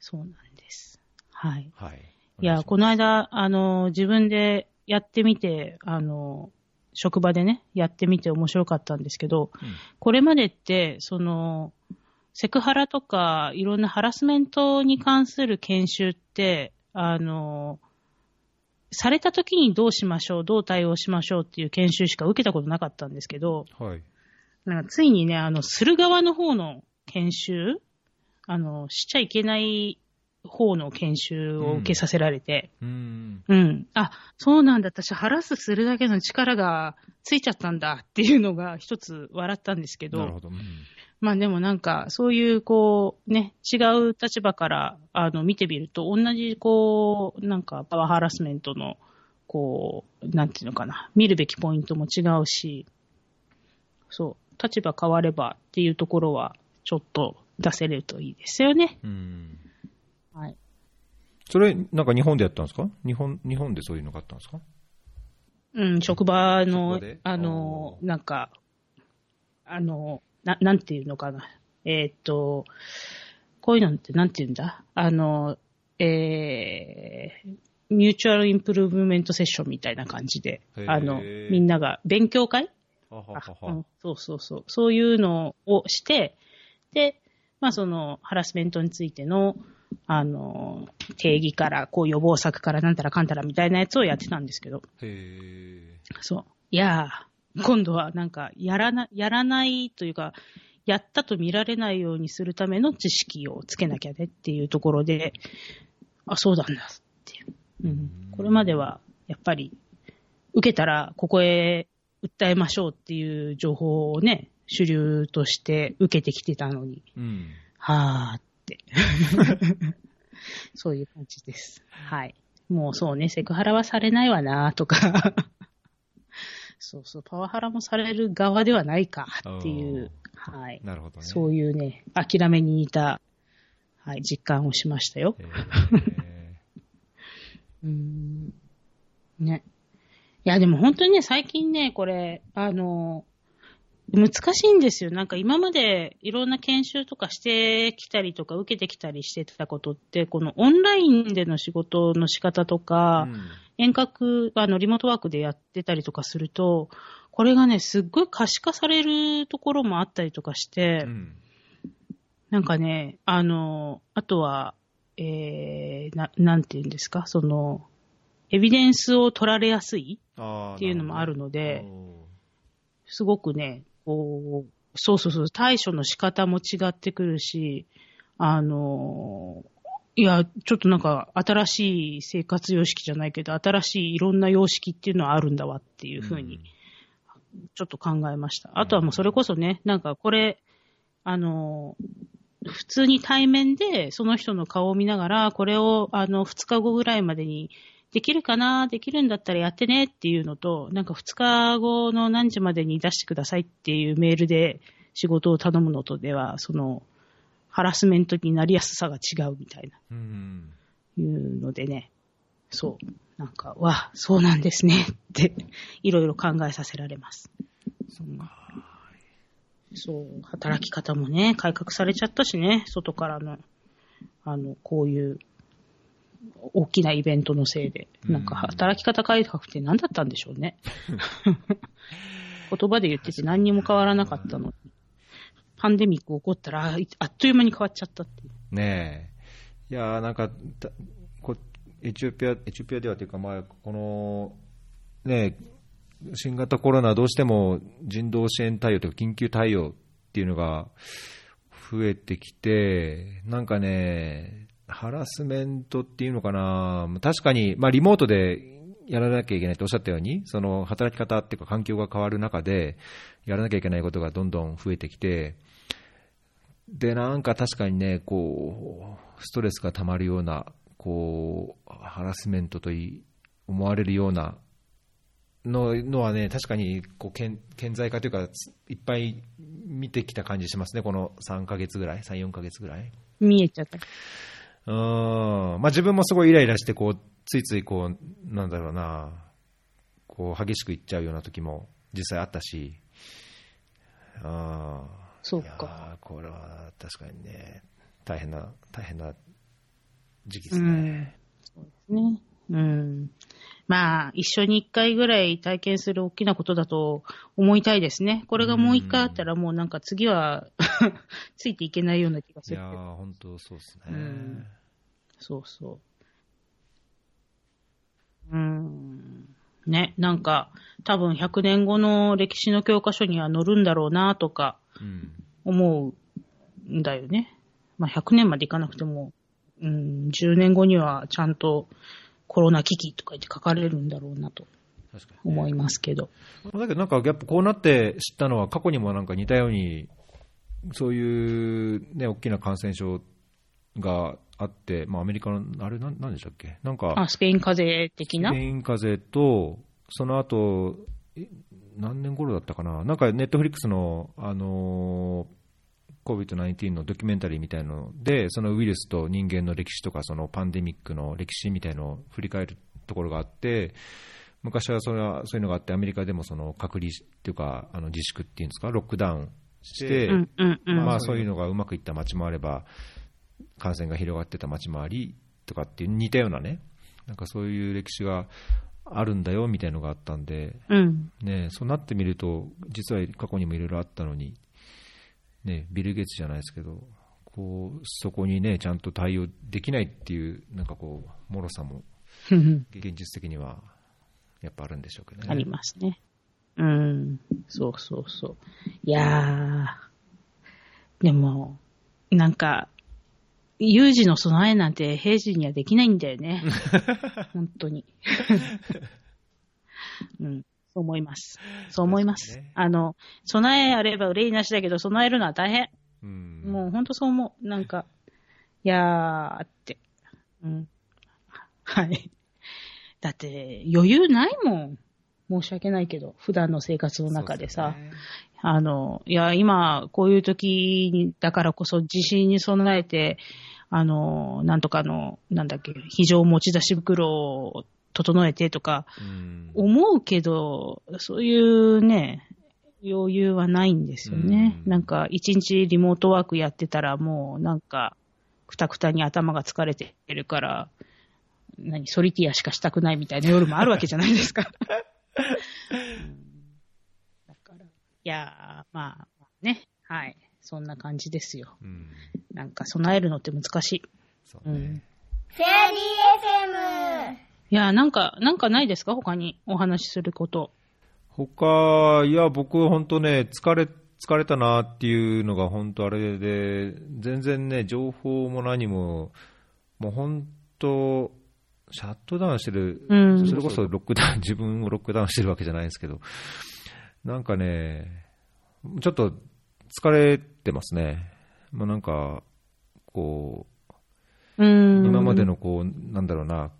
そうなんです。はい。はい。いや、この間、あの、自分でやってみて、あの、職場でね、やってみて面白かったんですけど、うんこれまでって、その、セクハラとか、いろんなハラスメントに関する研修って、あの、された時にどうしましょう、どう対応しましょうっていう研修しか受けたことなかったんですけど、はい。なんかついにね、あの、する側の方の研修？あの、しちゃいけない方の研修を受けさせられて、うーん。うん。あ、そうなんだ。私、ハラスするだけの力がついちゃったんだっていうのが一つ笑ったんですけど、なるほど。うんまあでもなんか、そういう、こう、ね、違う立場から、あの、見てみると、同じ、こう、なんか、パワーハラスメントの、こう、なんていうのかな、見るべきポイントも違うし、そう、立場変わればっていうところは、ちょっと出せれるといいですよね。うん。はい。それ、なんか日本でやったんですか？日本、日本でそういうのがあったんですか？うん、職場のあの、なんか、あの、な、なんていうのかな。えーっと、こういうのってなんていうんだ？あの、えー、ミューチュアルインプルーブメントセッションみたいな感じであの、みんなが勉強会？あははうん、そうそうそう。そういうのをして、で、まあそのハラスメントについての、あの、定義から、こう予防策からなんたらかんたらみたいなやつをやってたんですけど、へえ。そう。いやー、今度はなんか、やらな、やらないというか、やったと見られないようにするための知識をつけなきゃねっていうところで、あ、そうなんだって。うん。これまでは、やっぱり、受けたらここへ訴えましょうっていう情報をね、主流として受けてきてたのに、うん。はーって。そういう感じです。はい。もうそうね、セクハラはされないわなとか。そうそう、パワハラもされる側ではないかっていう、はい。なるほどね。そういうね、諦めに似た、はい、実感をしましたよ。へー うーん。ね。いや、でも本当にね、最近ね、これ、あの、難しいんですよ。なんか今までいろんな研修とかしてきたりとか受けてきたりしてたことって、このオンラインでの仕事の仕方とか、遠隔、あの、リモートワークでやってたりとかすると、これがね、すっごい可視化されるところもあったりとかして、うん。なんかね、あの、あとは、えー、な、なんて言うんですか、その、エビデンスを取られやすいっていうのもあるのですごくね、こう、そうそうそう、対処の仕方も違ってくるし、あの、いや、ちょっとなんか新しい生活様式じゃないけど、新しいいろんな様式っていうのはあるんだわっていうどふうに、ちょっと考えました。あとはもうそれこそね、なんかこれ、あの、普通に対面でその人の顔を見ながら、これをあの2日後ぐらいまでにできるかな？できるんだったらやってねっていうのと、なんか2日後の何時までに出してくださいっていうメールで仕事を頼むのとでは、その、ハラスメントになりやすさが違うみたいうんな、いうのでね、そう、なんか、わ、そうなんですねって、いろいろ考えさせられます。うんそう、働き方もね、改革されちゃったしね、外からの、あの、こういう、大きなイベントのせいで。なんか、うん働き方改革って何だったんでしょうね。言葉で言ってて何にも変わらなかったのに。パンデミック起こったら、ああっという間に変わっちゃったっていう。ねえ。いやーなんか、たこエチオピア、エチオピアではというか、まあ、この、ねえ新型コロナどうしても人道支援対応というか緊急対応っていうのが増えてきて、なんかね、ハラスメントっていうのかな、確かに、まあ、リモートでやらなきゃいけないとおっしゃったように、その働き方っていうか環境が変わる中で、やらなきゃいけないことがどんどん増えてきて、で、なんか確かにね、こう、ストレスが溜まるような、こう、ハラスメントとい思われるようなののはね、確かにこう顕顕在化というか、いっぱい見てきた感じしますね、この3ヶ月ぐらい、3、4ヶ月ぐらい。見えちゃった。うーん、まあ自分もすごいイライラして、こう、ついついこう、なんだろうな、こう、激しくいっちゃうような時も実際あったし、あそうか。ーこれは確かにね、大変な、大変な時期でうすんね。。そうですね。うん。まあ、一緒に一回ぐらい体験する大きなことだと思いたいですね。これがもう一回あったらもうなんか次は ついていけないような気がする。いやー本当そうですね。うんそうそう。うん。ね、なんか、多分100年後の歴史の教科書には載るんだろうなとかうん思うんだよね。まあ100年までいかなくても、うん、10年後にはちゃんとコロナ危機とか言って書かれるんだろうなと思いますけど。だけどなんかやっぱこうなって知ったのは過去にもなんか似たようにそういうね大きな感染症があって、まあアメリカのあれなんなんでしたっけ？なんかあ、スペイン風邪的な？スペイン風邪とその後え何年頃だったかな？なんかネットフリックスのあのー COVID-19 のドキュメンタリーみたいので、そのウイルスと人間の歴史とか、そのパンデミックの歴史みたいのを振り返るところがあって、昔はそれはそういうのがあって、アメリカでもその隔離っていうか、あの自粛っていうんですか、ロックダウンして、うんうんうん。まあそういうのがうまくいった街もあれば、感染が広がってた街もありとかっていう似たようなね、なんかそういう歴史があるんだよみたいなのがあったんで、うん。ね、そうなってみると、実は過去にもいろいろあったのに、ね、ビル・ゲイツじゃないですけど、こうそこにね、ちゃんと対応できないっていう、なんかこう、脆さも、現実的にはやっぱあるんでしょうけどね。ありますね。うん。そうそうそう。いやー。でも、なんか、有事の備えなんて平時にはできないんだよね。本当に。うん。そう思います。そう思います。ねあの、備えあれば憂いなしだけど、備えるのは大変。うんもう本当そう思う。なんか、いやーって。うん。はい。だって、余裕ないもん。申し訳ないけど、普段の生活の中でさ。そうすよねあの、いや、今、こういう時に、だからこそ地震に備えて、あの、なんとかの、なんだっけ、非常持ち出し袋を整えてとか、うん思うけど、そういうね、余裕はないんですよね。うんなんか、一日リモートワークやってたら、もうなんか、くたくたに頭が疲れてるから、何、ソリティアしかしたくないみたいな夜もあるわけじゃないですか。だから、いやー、まあ、ね、はい。そんな感じですよ。うんなんか、備えるのって難しい。そうねうん。フェアリー FM。いやー、なんか、なんかないですか？他にお話しすること。他、いや、僕、本当ね、疲れ、疲れたなっていうのが本当あれで、全然ね、情報も何も、もう本当、シャットダウンしてる、うんそれこそロックダウン、自分をロックダウンしてるわけじゃないんですけど、なんかね、ちょっと疲れてますね。もうなんか、こう。今までのこう、なんだろうな、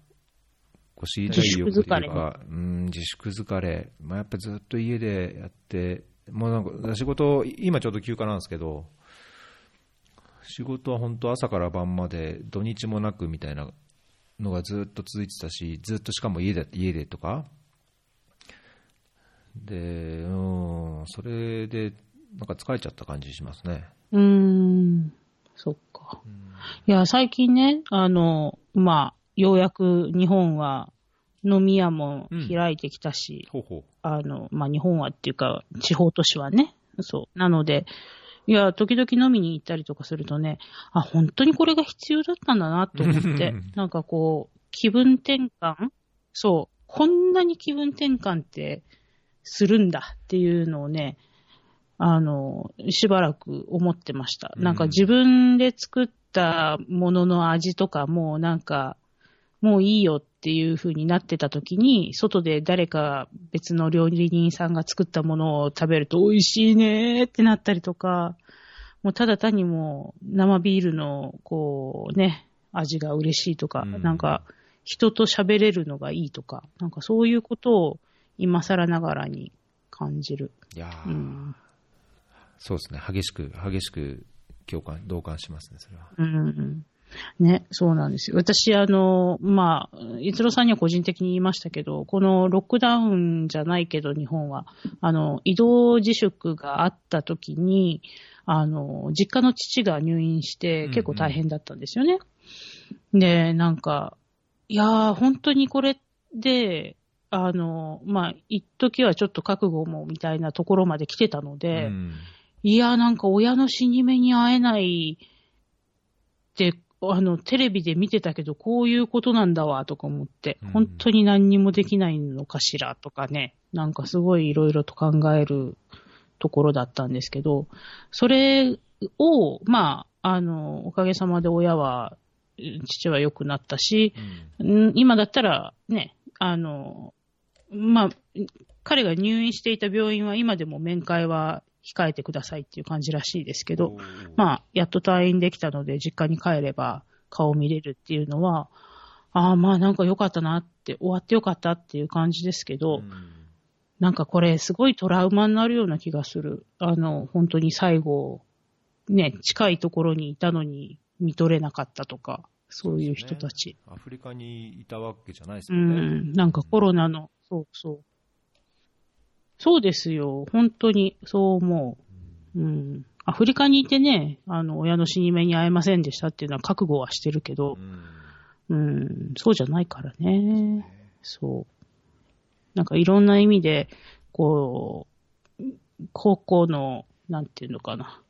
こう知りたい欲というか自粛疲うん、自粛疲れ、まあ、やっぱずっと家でやって、もうなんか仕事、今ちょうど休暇なんですけど、仕事は本当朝から晩まで土日もなくみたいなのがずっと続いてたし、ずっとしかも家で家でとか、で、うん、それでなんか疲れちゃった感じしますね。うーん。そっか。いや、最近ね、あの、まあ、ようやく日本は飲み屋も開いてきたし、ほうほう。あの、まあ、日本はっていうか、地方都市はね。そう。なので、いや、時々飲みに行ったりとかするとね、あ、本当にこれが必要だったんだなと思って、なんかこう、気分転換そう。こんなに気分転換ってするんだっていうのをね、あの、しばらく思ってました。なんか自分で作ったものの味とかもなんか、もういいよっていう風になってた時に、外で誰か別の料理人さんが作ったものを食べると美味しいねーってなったりとか、もうただ単にもう生ビールのこうね、味が嬉しいとか、うんなんか人と喋れるのがいいとか、なんかそういうことを今更ながらに感じる。いやーうん。そうですね、激しく、激しく共感、同感しますね、それは。うん。ね、そうなんですよ。私、あの、まあ、逸郎さんには個人的に言いましたけど、このロックダウンじゃないけど、日本は、あの、移動自粛があった時に、あの、実家の父が入院して結構大変だったんですよね。で、なんか、いやー、本当にこれで、あの、まあ、一時はちょっと覚悟もみたいなところまで来てたので、うんいや、なんか親の死に目に会えないって、あの、テレビで見てたけど、こういうことなんだわ、とか思ってうん、本当に何にもできないのかしら、とかね、なんかすごいいろいろと考えるところだったんですけど、それを、まあ、あの、おかげさまで親は、うん父は良くなったし、うん今だったらね、あの、まあ、彼が入院していた病院は今でも面会は控えてくださいっていう感じらしいですけど、まあ、やっと退院できたので実家に帰れば顔見れるっていうのは、ああ、まあなんか良かったなって、終わって良かったっていう感じですけど、うんなんかこれすごいトラウマになるような気がする。あの、本当に最後、ね、近いところにいたのに見とれなかったとか、そういう人たち。アフリカにいたわけじゃないですうよね。ん、なんかコロナの、そうそう。そうですよ。本当に、そう思う。うん。アフリカにいてね、あの、親の死に目に会えませんでしたっていうのは覚悟はしてるけどう、んうん、そうじゃないからね。そう。なんかいろんな意味で、こう、高校の、なんていうのかな、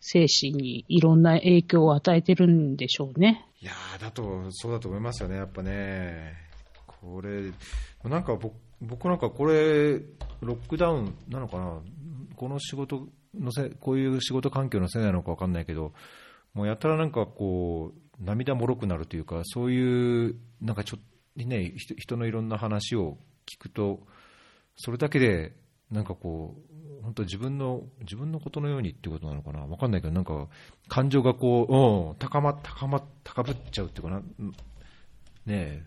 精神にいろんな影響を与えてるんでしょうね。いやーだと、そうだと思いますよね、やっぱね。これ、なんか僕僕なんかこれ、ロックダウンなのかな、この仕事のせ、こういう仕事環境のせいなのか分かんないけど、もうやたらなんかこう、涙もろくなるというか、そういう、なんかちょっとね、人のいろんな話を聞くと、それだけで、なんかこう、本当自分の、自分のことのようにっていうことなのかな？わかんないけど、なんか、感情がこう、うん、高ま、高ま、高ぶっちゃうっていうかな、ねえ。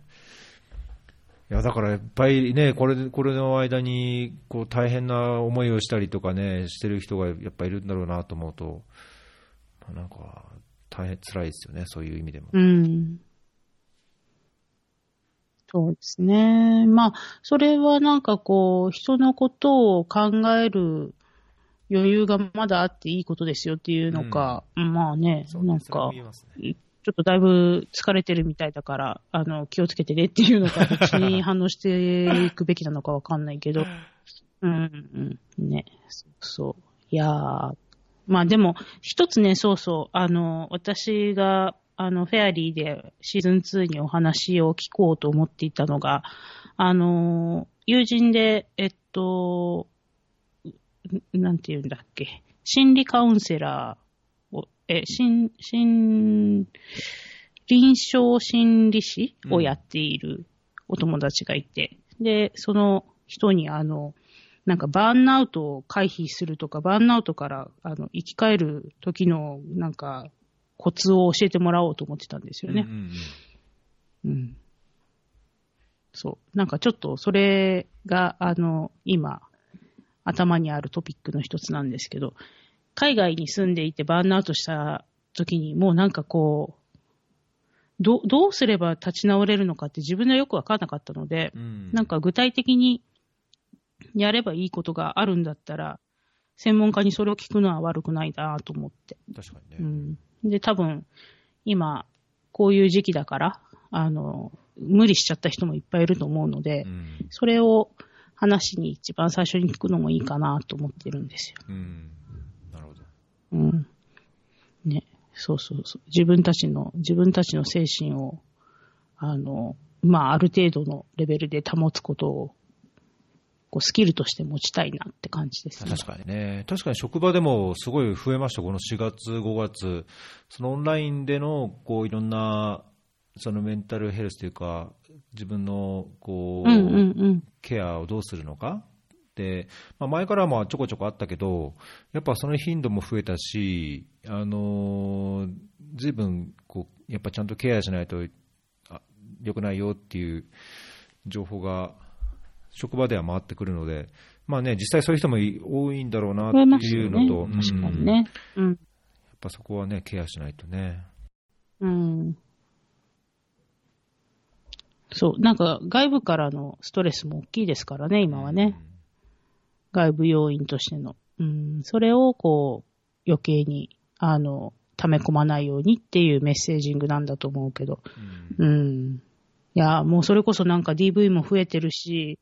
いや、だからやっぱりね、これ、これの間に、こう、大変な思いをしたりとかね、してる人がやっぱいるんだろうなと思うと、まあなんか、大変辛いですよね、そういう意味でも。うん。そうですね。まあ、それはなんかこう、人のことを考える余裕がまだあっていいことですよっていうのか、まあね、そうねなんかちょっとだいぶ疲れてるみたいだから、あの、気をつけてねっていうのか、どっちに反応していくべきなのかわかんないけど、うん、うん、ね、そうそう。いやー、まあでも、一つね、そうそう、あの、私が、あの、フェアリーでシーズン2にお話を聞こうと思っていたのが、あの、友人で、えっと、んなんて言うんだっけ、心理カウンセラーを、え、心、心、臨床心理士をやっているお友達がいて、で、その人にあの、なんかバーンアウトを回避するとか、バーンアウトからあの生き返る時のなんかコツを教えてもらおうと思ってたんですよね。うんうんうん。そう。なんかちょっとそれが、あの、今、頭にあるトピックの一つなんですけど、海外に住んでいてバーンアウトした時にもうなんかこう、どどうすれば立ち直れるのかって自分ではよくわからなかったので、うんなんか具体的にやればいいことがあるんだったら、専門家にそれを聞くのは悪くないなと思って。確かにね。うん。で、多分、今、こういう時期だから、あの、無理しちゃった人もいっぱいいると思うので、うんそれを話に一番最初に聞くのもいいかなと思ってるんですよ。うん。うん。ね。そうそうそう。自分たちの、自分たちの精神を、あの、まあ、ある程度のレベルで保つことを、こう、スキルとして持ちたいなって感じですね。確かにね、確かに職場でもすごい増えました、この4月、5月、そのオンラインでのこういろんなそのメンタルヘルスというか、自分のこう、うんうんうん。ケアをどうするのかで、まあ、前からはまあちょこちょこあったけど、やっぱその頻度も増えたし、あのー、ずいぶんこうやっぱちゃんとケアしないとあ良くないよっていう情報が職場では回ってくるので、まあね、実際そういう人もい多いんだろうなって。いうのと、確かにうんやね。うん。っぱそこはね、ケアしないとね。うん。そう。なんか、外部からのストレスも大きいですからね、今はね。外部要因としての。うん。それを、こう、余計に、あの、溜め込まないようにっていうメッセージングなんだと思うけど。うんうん。いや、もうそれこそなんか DV も増えてるし、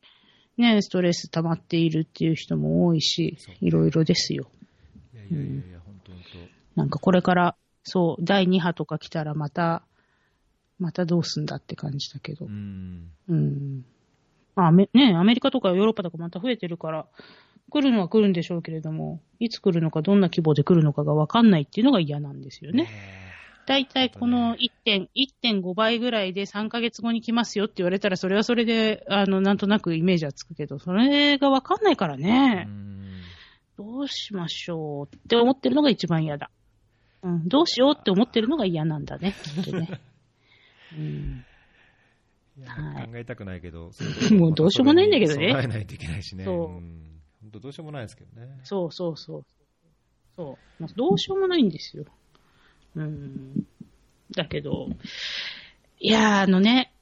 ね、ストレス溜まっているっていう人も多いしいろいろですよ。いやいやいや本当本なんかこれから、そう、第2波とか来たらまた、またどうすんだって感じだけど当。う。ん。うん。まあ、アメね、アメリカとかヨーロッパとかまた増えてるから、来るのは来るんでしょうけれども、いつ来るのか、どんな規模で来るのかがわかんないっていうのが嫌なんですよね。だいたいこの1点、1.5倍ぐらいで3ヶ月後に来ますよって言われたら、それはそれで、あの、なんとなくイメージはつくけど、それがわかんないからうね、んどうしましょうって思ってるのが一番嫌だ。うん、どうしようって思ってるのが嫌なんだね、きっとね。うんはい考えたくないけど、もうどうしようもないんだけどね備えないといけないしね。そうん本当どうしようもないですけどね。そうそうそう。そう。まあどうしようもないんですよ。うん。だけど、いやー、あのね、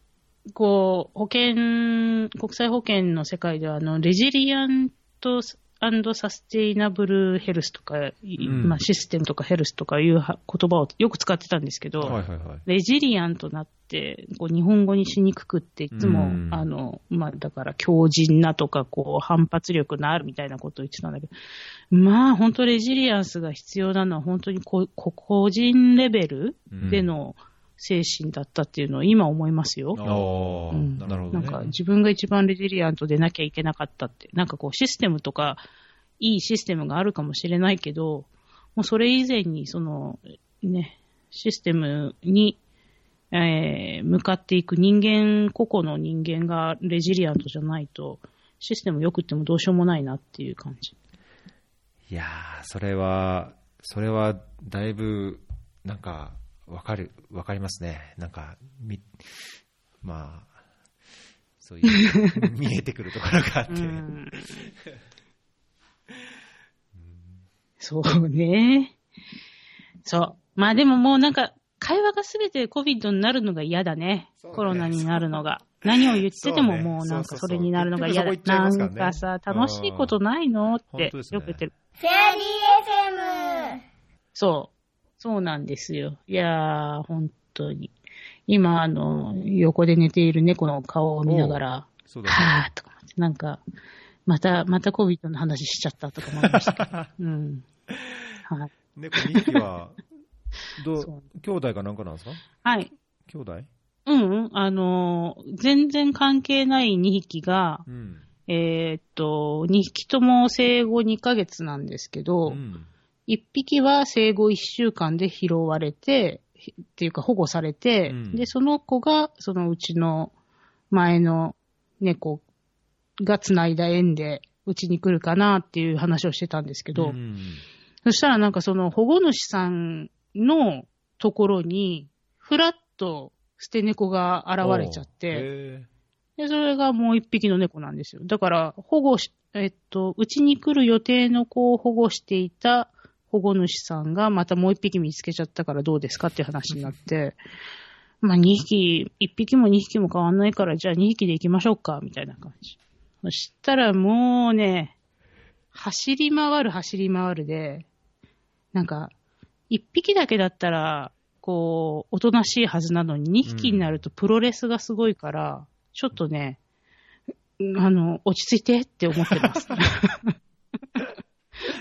こう、保険、国際保険の世界では、あの、レジリアントサステイナブルヘルスとか、いうん。まあ、システムとかヘルスとかいうは言葉をよく使ってたんですけど、はいはいはい。レジリアンとなって、こう日本語にしにくくって、いつも、うん。あの、まあ、だから強靭なとか、こう、反発力のあるみたいなことを言ってたんだけど、まあ、本当レジリアンスが必要なのは、本当にこ個個人レベルでの精神だったっていうのを今思いますよ。ああ、うんなるほどね。なんか自分が一番レジリアントでなきゃいけなかったって、なんかこうシステムとか、いいシステムがあるかもしれないけど、もうそれ以前にその、ね、システムに、えー向かっていく人間、個々の人間がレジリアントじゃないと、システム良くってもどうしようもないなっていう感じ。いやー、それは、それはだいぶ、なんか、わかる、わかりますね。なんか、み、まあ、そういう、見えてくるところがあって。うんそうね。そう。まあでももうなんか、会話がすべて COVID になるのが嫌だね。ねコロナになるのが。何を言っててももうなんかそれになるのが嫌だ。なんかさ、楽しいことないのってよく言ってる。フェアリー FM。そう。そうなんですよ。いやー、本当に。今、あの、横で寝ている猫の顔を見ながら、そうだはぁーとか思って、なんか、また、また COVID の話しちゃったとか思いましたけど。うん。はい。猫2匹は、ど う、兄弟かなんかなんですか？はい。兄弟？うん、うん、あのー全然関係ない2匹が、うん。えーっと、2匹とも生後2ヶ月なんですけど、うん。1匹は生後1週間で拾われて、ひっていうか保護されて、うん。で、その子が、そのうちの前の猫が繋いだ縁で、うちに来るかなっていう話をしてたんですけど、うん。そしたらなんかその保護主さんのところに、ふらっと捨て猫が現れちゃって、へで、それがもう一匹の猫なんですよ。だから、保護し、えっと、うちに来る予定の子を保護していた保護主さんがまたもう一匹見つけちゃったからどうですかっていう話になって、まあ2匹、1匹も2匹も変わんないから、じゃあ2匹で行きましょうか、みたいな感じ。そしたらもうね、走り回る走り回るで、なんか、1匹だけだったら、こう、おとなしいはずなのに、2匹になるとプロレスがすごいから、ちょっとね、あの、落ち着いてって思ってます。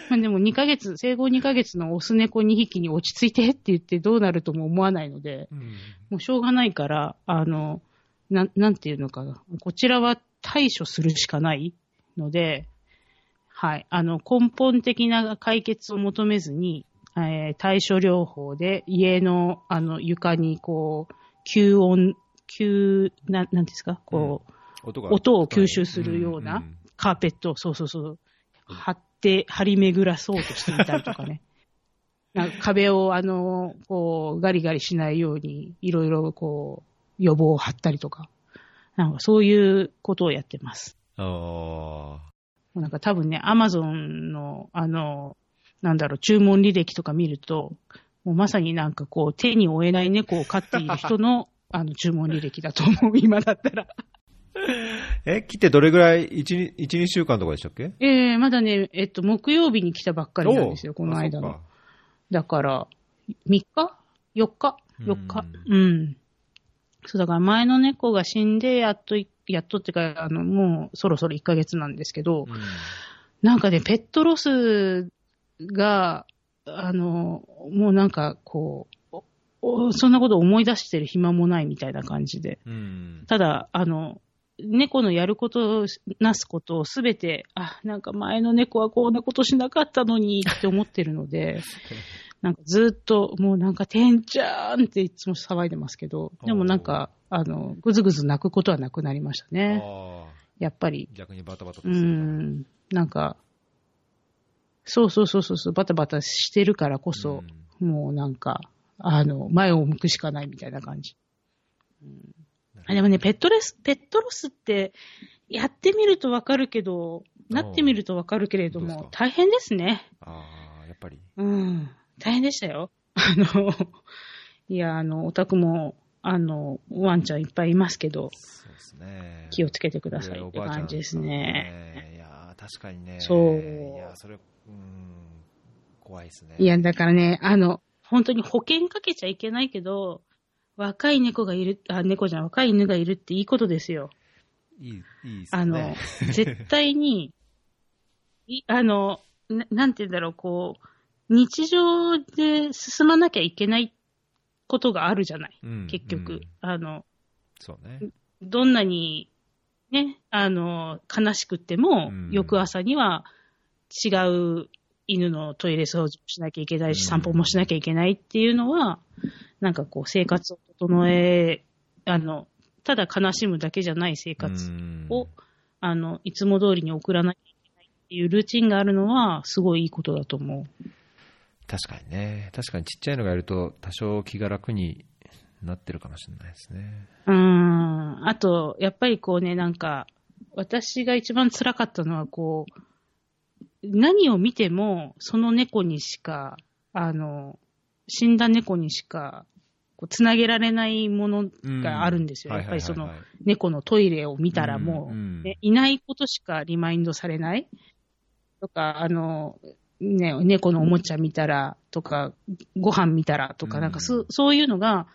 ま あでも2ヶ月、生後2ヶ月のオス猫2匹に落ち着いてって言ってどうなるとも思わないので、うん。もうしょうがないから、あの、なん、なんていうのかな。こちらは対処するしかないので、はい。あの、根本的な解決を求めずに、えー対処療法で家の、あの、床にこう、吸音、吸、ななんですか？こう、音が音を吸収するようなうんカーペット。を、そうそうそう、貼って、張り巡らそうとしていたりとかね。なんか壁を、あの、こう、ガリガリしないように、いろいろこう、予防を張ったりとか。なんかそういうことをやってます。あもうなんか多分ね、アマゾンの、あの、なんだろう、注文履歴とか見ると、もうまさになんかこう、手に負えない猫を飼っている人の、あの、注文履歴だと思う、今だったら。ー え、来てどれぐらい ?1、1、2週間とかでしたっけ？ええまだね、えっと、木曜日に来たばっかりなんですよ、この間のだから、3日 ?4 日 ?4 日？うん。そう、だから前の猫が死んで、やっとい、やっとってか、あの、もうそろそろ1ヶ月なんですけど、うんなんかね、ペットロスが、あの、もうなんかこう、そんなこと思い出してる暇もないみたいな感じで。うん。ただ、あの、猫のやること、なすことをすべて、あ、なんか前の猫はこんなことしなかったのにって思ってるので、なんかずっと、もうなんか、てんちゃーんっていつも騒いでますけど、でもなんか、あの、ぐずぐず泣くことはなくなりましたね。あやっぱり、ー逆にバタバタするん、なんか、そうそうそうそうそう、バタバタしてるからこそ、もうなんか、あの、前を向くしかないみたいな感じ。あでもね、ペットレス、ペットロスって、やってみるとわかるけど、なってみるとわかるけれども大変ですね。ああ、やっぱり。うん。大変でしたよ。あの、いや、あの、お宅も、あの、ワンちゃんいっぱいいますけど、そうですね。気をつけてくださいって感じですね。ね。いやー確かにね。そういやーそれ、うん、怖いですね。いや、だからね、あの、本当に保険かけちゃいけないけど、若い猫がいる、あ、猫じゃん、若い犬がいるっていいことですよ。いい、いいですね。あの、絶対に、いあのな、なんて言うんだろう、こう、日常で進まなきゃいけないことがあるじゃない、うん結局。うんあの、そうね。どんなに、ね、あの、悲しくっても、うん翌朝には違う犬のトイレ掃除もしなきゃいけないし、うん散歩もしなきゃいけないっていうのは、なんかこう、生活を整え、あの、ただ悲しむだけじゃない生活うんを、あの、いつも通りに送らなきゃいけないっていうルーチンがあるのは、すごいいいことだと思う。確かにね。確かにちっちゃいのがいると、多少気が楽になってるかもしれないですね。うーん。あと、やっぱりこうね、なんか、私が一番辛かったのは、こう、何を見ても、その猫にしか、あの、死んだ猫にしか、こう、つなげられないものがあるんですよ。うんやっぱりその猫のトイレを見たらもう、うんうんねいないことしかリマインドされない。とか、あの、ね、猫のおもちゃ見たらとか、ご飯見たらとか、うん。なんかそそういうのが、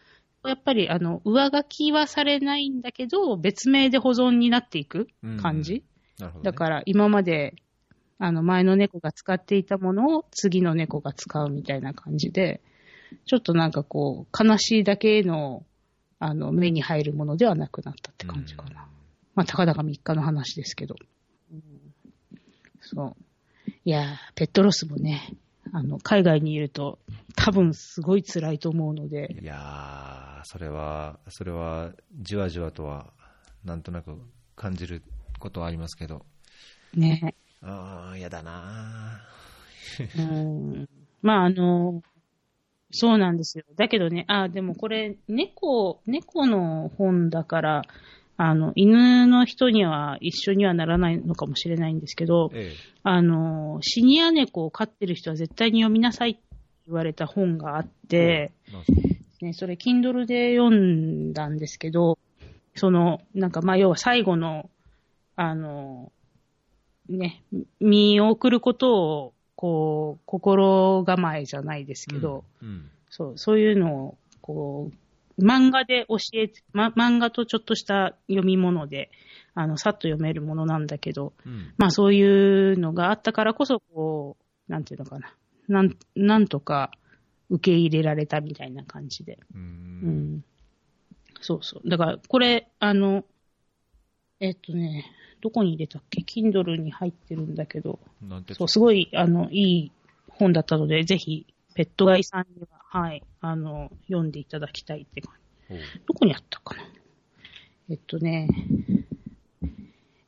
やっぱりあの、上書きはされないんだけど、別名で保存になっていく感じ。なるほどね。だから今まで、あの前の猫が使っていたものを次の猫が使うみたいな感じで、ちょっとなんかこう、悲しいだけの、あの、目に入るものではなくなったって感じかな。まあ、たかだか3日の話ですけど。うんそう。いやー、ペットロスもね、あの、海外にいると、多分すごい辛いと思うので、いやー、それは、それは、じわじわとは、なんとなく感じることはありますけど、ね。あー、やだな。うん。まあ、あの、そうなんですよ。だけどね、あ、でもこれ、猫、猫の本だから、あの、犬の人には一緒にはならないのかもしれないんですけど、えあの、シニア猫を飼ってる人は絶対に読みなさいって言われた本があって、ね、それ、Kindle で読んだんですけど、その、なんか、まあ、要は最後の、あの、ね、見送ることを、こう、心構えじゃないですけど、うん。そう、そういうのを、こう、漫画で教えて、ま、漫画とちょっとした読み物で、あの、さっと読めるものなんだけど、うん。まあそういうのがあったからこそ、こう、なんていうのかな。なん、なんとか受け入れられたみたいな感じで。う。うんん。そうそう。だから、これ、あの、えっとね、どこに入れたっけ ?Kindle に入ってるんだけど、なんてそう、すごい、あの、いい本だったので、ぜひ、ペットガイさんには、はい、あの、読んでいただきたいって感じ。どこにあったかな？えっとね、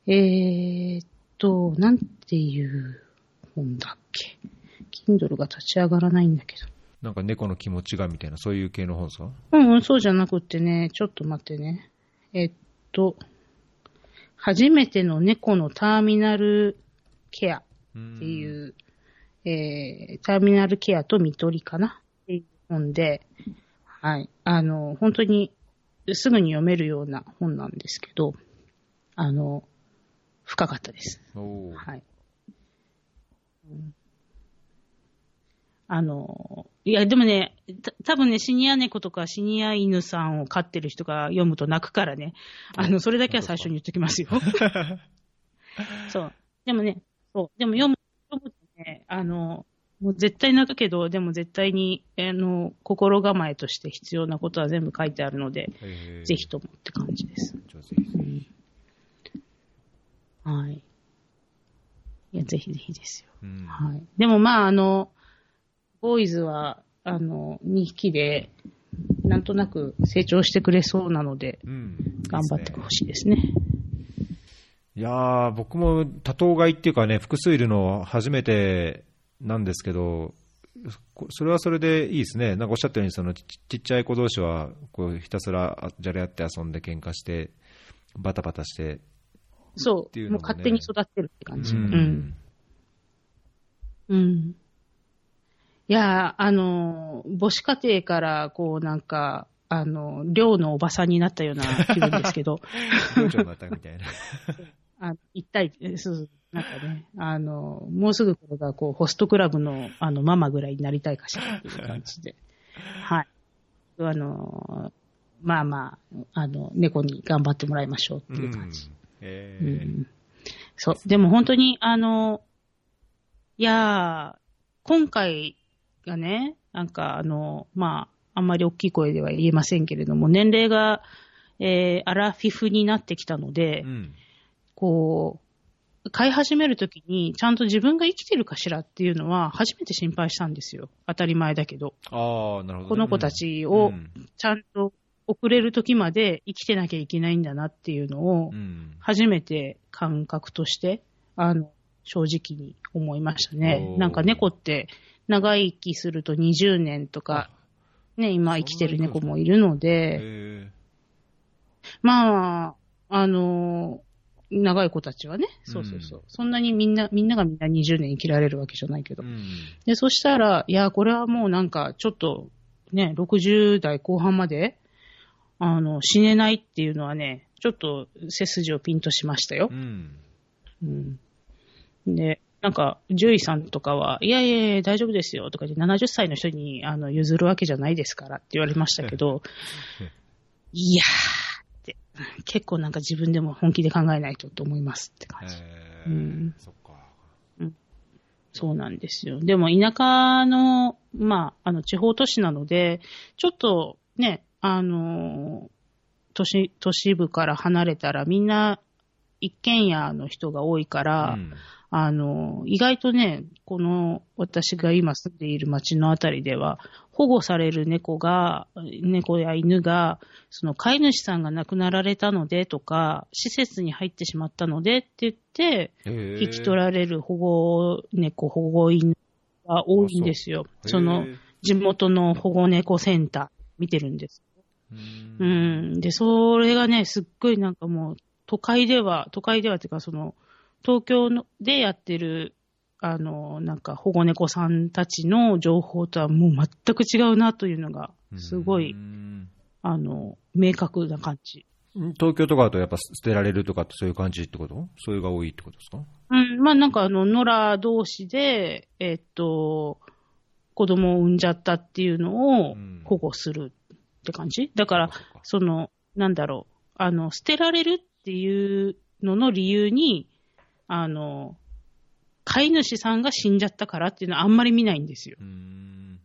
えーっと、なんていう本だっけ？Kindle が立ち上がらないんだけど。なんか猫の気持ちがみたいな、そういう系の本ですか？うんうん、そうじゃなくってね、ちょっと待ってね。えっと、初めての猫のターミナルケアっっていう、えー、ターミナルケアと見取りかなっていう本で、はい。あの、本当にすぐに読めるような本なんですけど、あの、深かったです。はい。うんあの、いや、でもね、た多分ね、シニア猫とかシニア犬さんを飼ってる人が読むと泣くからね、あの、それだけは最初に言っときますよ。そう。でもね、そう。でも読む、読むとね、あの、もう絶対泣くけど、でも絶対に、あの、心構えとして必要なことは全部書いてあるので、ぜひともって感じです。じゃあぜひはい。いや、ぜひぜひですよ。うんはい。でもまあ、あの、ボーイズは、あの、2匹で、なんとなく成長してくれそうなので、うん頑張ってほしいですね。いやー、僕も多頭飼いっていうかね、複数いるの初めてなんですけど、こそれはそれでいいですね。なんかおっしゃったように、そのちちっちゃい子同士は、こうひたすらあじゃれ合って遊んで喧嘩して、バタバタして、そう、ていうのもねもう勝手に育ってるって感じ。ううんん。うん。いや、あの、母子家庭から、こうなんか、あの、寮のおばさんになったような気分ですけど、寮長になったみたいな。あの一体、えそうそう、なんかね、あの、もうすぐこれが、こう、ホストクラブの、あの、ママぐらいになりたいかしらっていう感じで。はい。あの、まあまあ、あの、猫に頑張ってもらいましょうっていう感じ。えうーんそう。でも本当に、あの、いやー、今回がね、なんかあの、まあ、あんまり大きい声では言えませんけれども、年齢が、えー、アラフィフになってきたので、うん。こう、飼い始めるときに、ちゃんと自分が生きてるかしらっていうのは、初めて心配したんですよ。当たり前だけど。ああ、なるほどね、この子たちうをん。ちゃんと遅れるときまで生きてなきゃいけないんだなっていうのをう、ん。初めて感覚として、あの、正直に思いましたね。なんか猫って長生きすると20年とか、ね、今生きてる猫もいるので、えまあ、あの、長い子たちはね、そうそうそう。うんそんなにみんな、みんながみんな20年生きられるわけじゃないけど。ーうんで、そしたら、いや、これはもうなんか、ちょっと、ね、60代後半まで、あの、死ねないっていうのはね、ちょっと背筋をピンとしましたよう。ん。うん。で、なんか、獣医さんとかは、いやいやいや、大丈夫ですよとかで、70歳の人にあの譲るわけじゃないですからって言われましたけど、いやーって、結構なんか自分でも本気で考えないとと思いますって感じ。えーうんそっか。そうなんですよ。でも田舎の、まあ、あの、地方都市なので、ちょっとね、あの、都市、都市部から離れたらみんな一軒家の人が多いから、うんあの、意外とね、この私が今住んでいる町のあたりでは、保護される猫が、猫や犬が、その飼い主さんが亡くなられたのでとか、施設に入ってしまったのでって言って、引き取られる保護猫、保護犬が多いんですよ。あその地元の保護猫センター見てるんです。ううんん。で、それがね、すっごいなんかもう、都会では、都会ではっていうか、その、東京のでやってる、あの、なんか保護猫さんたちの情報とはもう全く違うなというのが、すごい、うんあの、明確な感じ。東京とかだとやっぱ捨てられるとかってそういう感じってこと？そういうが多いってことですか？うん、まあなんかあの、野良同士で、えっと、子供を産んじゃったっていうのをうん。保護するって感じ？だからその、なんだろう、あの、捨てられるっていうのの理由に、あの、飼い主さんが死んじゃったからっていうのはあんまり見ないんですよ。うん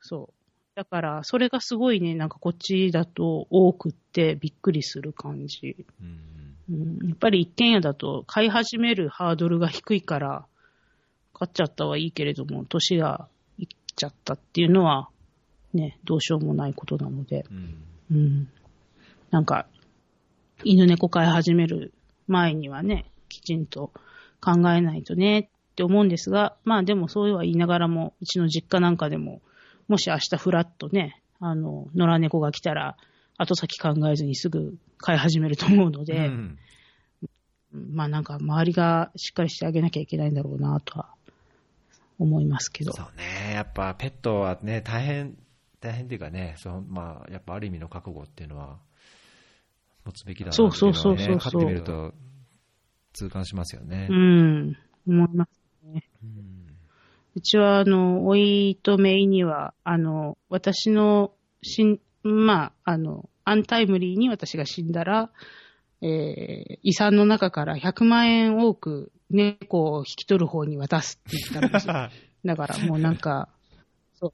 そう。だから、それがすごいね、なんかこっちだと多くってびっくりする感じ。うんうん、やっぱり一軒家だと買い始めるハードルが低いから、買っちゃったはいいけれども、年がいっちゃったっていうのは、ね、どうしようもないことなので、うんうん。なんか、犬猫飼い始める前にはね、きちんと考えないとねって思うんですが、まあでもそうは言いながらも、うちの実家なんかでも、もし明日フラッとね、あの、野良猫が来たら、後先考えずにすぐ飼い始めると思うので、うん。まあなんか周りがしっかりしてあげなきゃいけないんだろうなとは思いますけど。そうね、やっぱペットはね、大変、大変っていうかね、そのまあ、やっぱある意味の覚悟っていうのは、持つべきだなっていうのは、ね、そうそうそうそう。飼ってみると、痛感しますよねう。ん、思いますね。うんうちは、あの、おいとめいには、あの、私のしん、まあ、あの、アンタイムリーに私が死んだら、えー遺産の中から100万円多く猫を引き取る方に渡すって言ったんですよ。だからもうなんか、そう。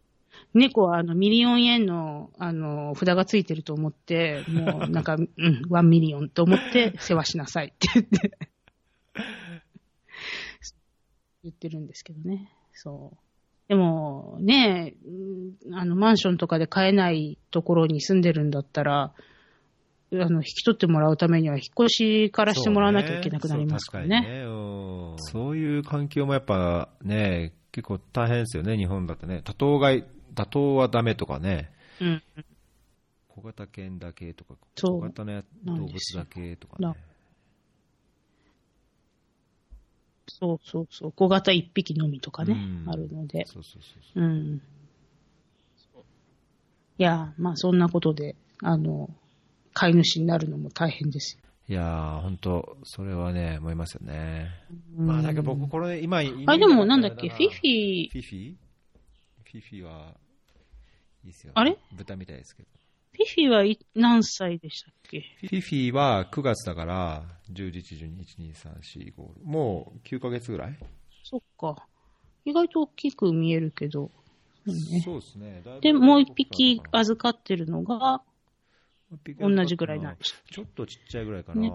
猫はあの million 円のあの札がついてると思って、もうなんか、うん、 one million と思って世話しなさいって言って、言ってるんですけどね。そう。でも、ねうんあの、マンションとかで飼えないところに住んでるんだったら、あの、引き取ってもらうためには、引っ越しからしてもらわなきゃいけなくなりますからね。そうねうんそういう環境もやっぱね、結構大変ですよね、日本だとね。多頭飼い、多頭はダメとかね、うん。小型犬だけとか、小型の動物だけとかなね。そうそうそう。小型一匹のみとかね、うんあるので。そうそうそうそう。うん。いや、まあそんなことで、あの、飼い主になるのも大変ですよ。いやー、本当それはね、思いますよね。うんまあ、だけど僕、これ、今、あ、でもなんだっけ、フィフィィ、フィフィフィフィは、いいですよ。あれ？豚みたいですけど。フィフィはい何歳でしたっけ？フィフィは9月だから、10、11、12、1、2、3、4、5、もう9ヶ月ぐらい？そっか。意外と大きく見えるけど。うんねそうですね。で、もう一匹預かってるのが、同じぐらいなんです。ちょっとちっちゃいぐらいかな。ね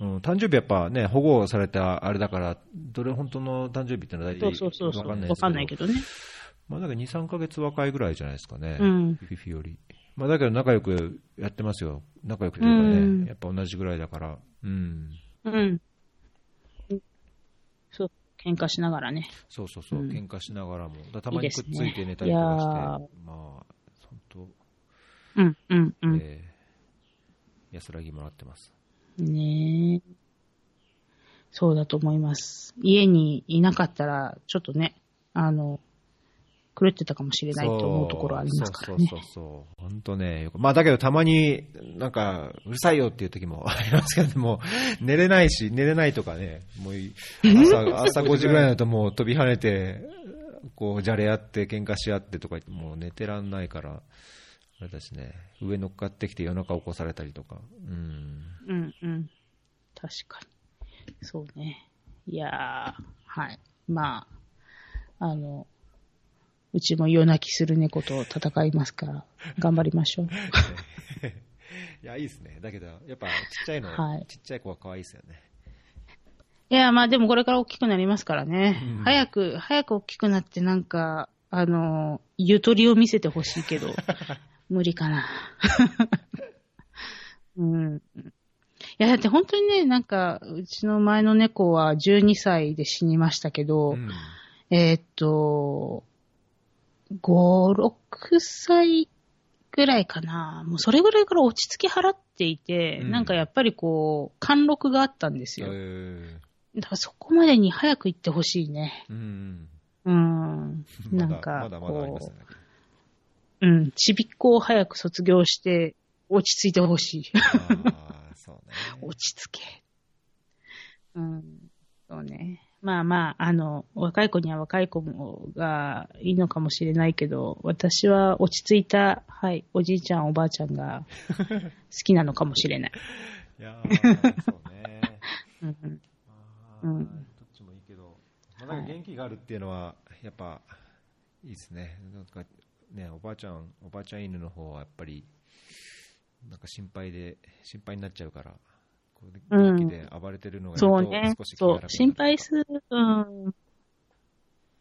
うん、誕生日やっぱね、保護されたあれだから、どれ本当の誕生日ってのは大体そうそうそうそう。わかんないですけど。わかんないけどね。まあだから2、3ヶ月若いぐらいじゃないですかね。うんフィフィより。まあだけど仲良くやってますよ。仲良くというかね、うんやっぱ同じぐらいだから。うん。うん。そう、喧嘩しながらね。そうそうそう、うん喧嘩しながらも。だたまにくっついて寝たりとかして、いやーまあ、本当、うん、うん、うん。えー安らぎもらってます。ねえ。そうだと思います。家にいなかったら、ちょっとね、あの、狂ってたかもしれないと思うところはありますからね。そうそうそう。本当ね。まあだけどたまになんかうるさいよっていう時もありますけども、寝れないし、寝れないとかね、もう朝 朝5時ぐらいになるともう飛び跳ねて、こうじゃれ合って喧嘩し合ってとか言ってもう寝てらんないから、あれね、上乗っかってきて夜中起こされたりとか。うん。うんうん。確かに。そうね。いやー、はい。まあ、あの、うちも夜泣きする猫と戦いますから、頑張りましょう。いや、いいですね。だけど、やっぱちっちゃいの、はいちっちゃい子は可愛いですよね。いや、まあでもこれから大きくなりますからね。うん早く、早く大きくなってなんか、あの、ゆとりを見せてほしいけど、無理かな。うん。いや、だって本当にね、なんか、うちの前の猫は12歳で死にましたけど、うん。えーっと、5、6歳ぐらいかな。もうそれぐらいから落ち着き払っていて、うんなんかやっぱりこう、貫禄があったんですよ。えだからそこまでに早く行ってほしいね。ーうん。うん。なんか、まだまだありまこすね。う、うん。ちびっこを早く卒業して、落ち着いてほしい。ああ、そうね。落ち着け。うん。そうね。まあまあ、あの、若い子には若い子もがいいのかもしれないけど、私は落ち着いた、はい、おじいちゃん、おばあちゃんが 好きなのかもしれない。いやーそうね。うんうんどっちもいいけど、まあ、なんか元気があるっていうのは、やっぱ、いいですね。なんか、ね、おばあちゃん、おばあちゃん犬の方はやっぱり、なんか心配で、心配になっちゃうから、元気で暴れてるのがそうねそう。心配する。うん。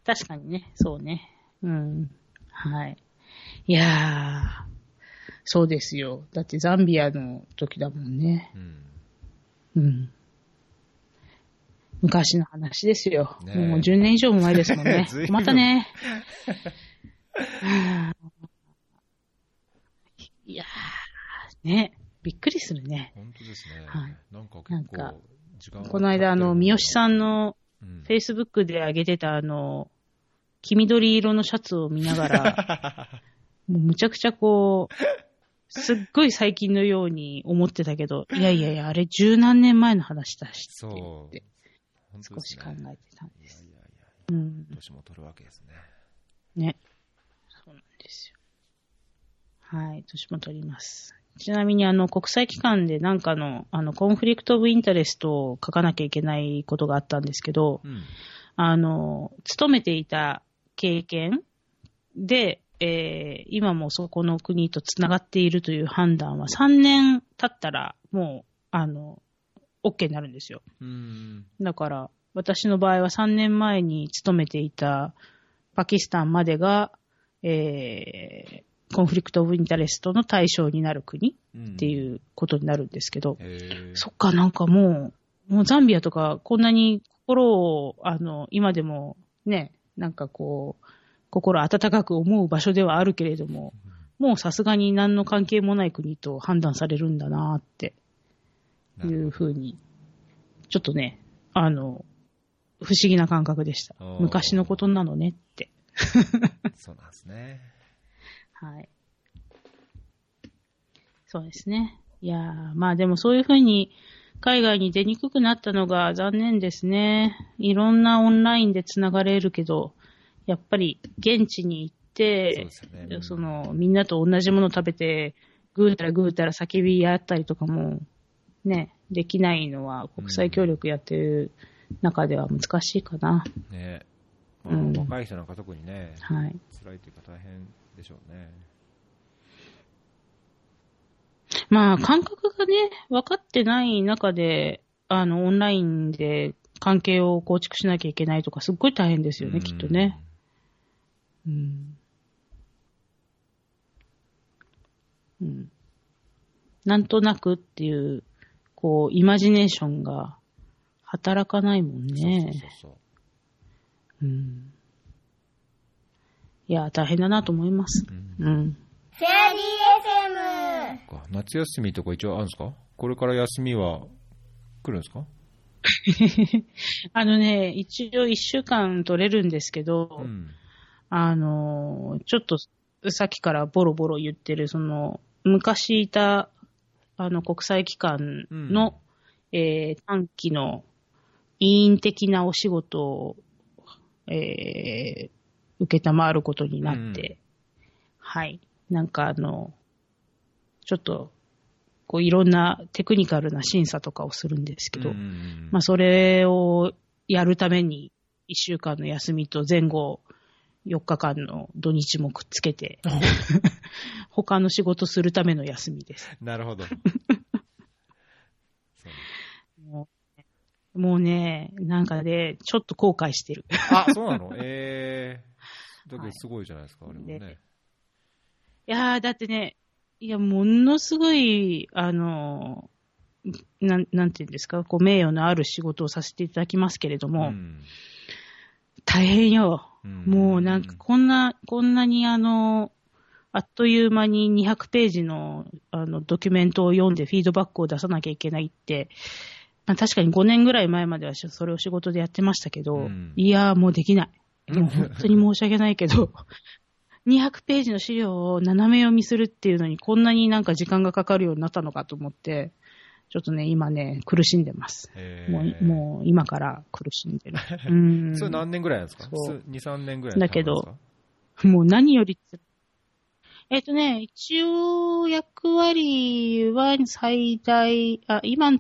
確かにね。そうね。うん。はい。いやー。そうですよ。だってザンビアの時だもんね。うん。うん。昔の話ですよ。ねえもう10年以上も前ですもんね またね。は あいやー、ね。びっくりするね。本当ですね。はいなんか結構、時間がこの間、あの、三好さんのうん、Facebook で上げてたあの、黄緑色のシャツを見ながら、もうむちゃくちゃこう、すっごい最近のように思ってたけど、いやいやいや、あれ十何年前の話だしってそう言って、本当少し考えてたんです。いやいやいや、うん。年も取るわけですね。ね。そうなんですよ。はい、年も取ります。ちなみに、あの、国際機関でなんかの、あの、 conflict of interest を書かなきゃいけないことがあったんですけど、うん。あの、勤めていた経験で、えー今もそこの国とつながっているという判断は3年経ったらもう、あの、OK になるんですよ。うん。だから、私の場合は3年前に勤めていたパキスタンまでが、えーコンフリクト・オブ・インタレストの対象になる国うん。っていうことになるんですけど、へーそっか、なんかもう、もうザンビアとかこんなに心を、あの、今でもね、なんかこう、心温かく思う場所ではあるけれども、もうさすがに何の関係もない国と判断されるんだなっていうふうに、ちょっとね、あの、不思議な感覚でした昔のことなのねって。ど そうなんですね。はい。そうですね。いやーまあでもそういうふうに海外に出にくくなったのが残念ですね。いろんなオンラインでつながれるけど、やっぱり現地に行っそうてで、すよね。うんその、みんなと同じもの食べて、ぐうたらぐうたら叫び合ったりとかも、ね、できないのは国際協力やってる中では難しいかな。ねまあうん若い人なんか特にね、はい。辛いというか大変でしょうね。まあ、感覚がね、分かってない中で、あの、オンラインで関係を構築しなきゃいけないとか、すっごい大変ですよね、うんきっとね。。うん。うん。なんとなくっていう、こう、イマジネーションが働かないもんそうね。そうそううん。いや、大変だなと思います。そう。うんうん。フェアリー FM か夏休みとか一応あるんですか？これから休みは来るんですか？あのね、一応一週間取れるんですけど、うん。あの、ちょっとさっきからボロボロ言ってる、その、昔いた、あの、国際機関の、えー短期の委員的なお仕事を、えー、受けたまわることになって、はい。なんかあの、ちょっと、こういろんなテクニカルな審査とかをするんですけど、うんまあそれをやるために1週間の休みと前後4日間の土日もくっつけて、他の仕事するための休みです。なるほど。もうもうね、なんかね、ちょっと後悔してる。あ、そうなの？ええー。だけどすごいじゃないですか、あれもね。いやー、だってね、いや、ものすごい、あの、なん、なんていうんですか、こう、名誉のある仕事をさせていただきますけれども、ん大変よ。うんもうなんかこんな、こんなにあの、あっという間に200ページのあのドキュメントを読んでフィードバックを出さなきゃいけないって、まあ、確かに5年ぐらい前まではそれを仕事でやってましたけど、うんいやーもうできない。本当に申し訳ないけど、200ページの資料を斜め読みするっていうのにこんなになんか時間がかかるようになったのかと思って、ちょっとね、今ね、苦しんでます。もう、もう今から苦しんでる。うん。それ何年ぐらいなんですか？そう。2、3年ぐらいだけどもう何よりつ、えっ、とね、一応役割は最大、あ、今、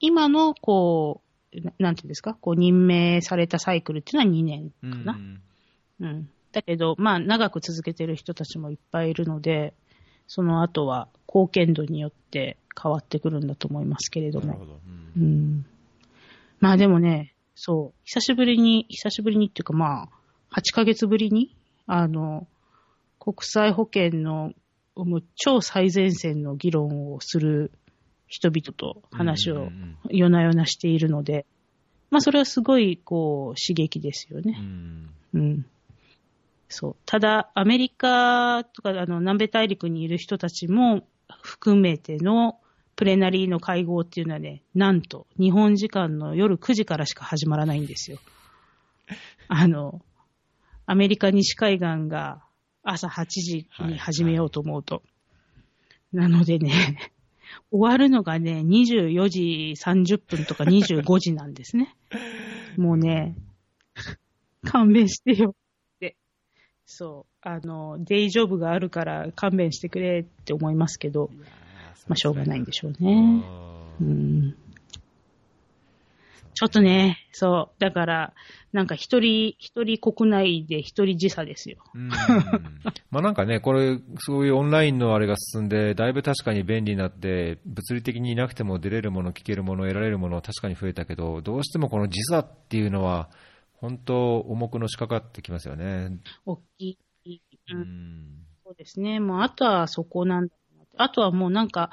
今のこう、ななんていうんですか、こう任命されたサイクルっていうのは2年かな？うんうん。だけど、まあ長く続けてる人たちもいっぱいいるので、その後は貢献度によって変わってくるんだと思いますけれども。なるほど。うんうん。まあでもね、そう、久しぶりに、久しぶりにっていうかまあ、8ヶ月ぶりに、あの、国際保険のもう超最前線の議論をする人々と話を夜な夜なしているので、まあそれはすごいこう刺激ですようね。んうん。そう。ただ、アメリカとか、あの、南米大陸にいる人たちも含めてのプレナリーの会合っていうのはね、なんと、日本時間の夜9時からしか始まらないんですよ。あの、アメリカ西海岸が朝8時に始めようと思うと。なのでね、終わるのがね、24時30分とか25時なんですね。もうね、勘弁してよって。そう。あの、デイジョブがあるから勘弁してくれって思いますけど、まあ、しょうがないんでしょうね。うん。ちょっとね、そう。だから、なんか一人、一人国内で一人時差ですよ。うん まあなんかね、これ、そういうオンラインのあれが進んで、だいぶ確かに便利になって、物理的にいなくても出れるもの、聞けるもの、得られるものは確かに増えたけど、どうしてもこの時差っていうのは、本当、重くのしかかってきますよね。大きい。う。うんんそうですね。もうあとはそこなんだあとはもうなんか、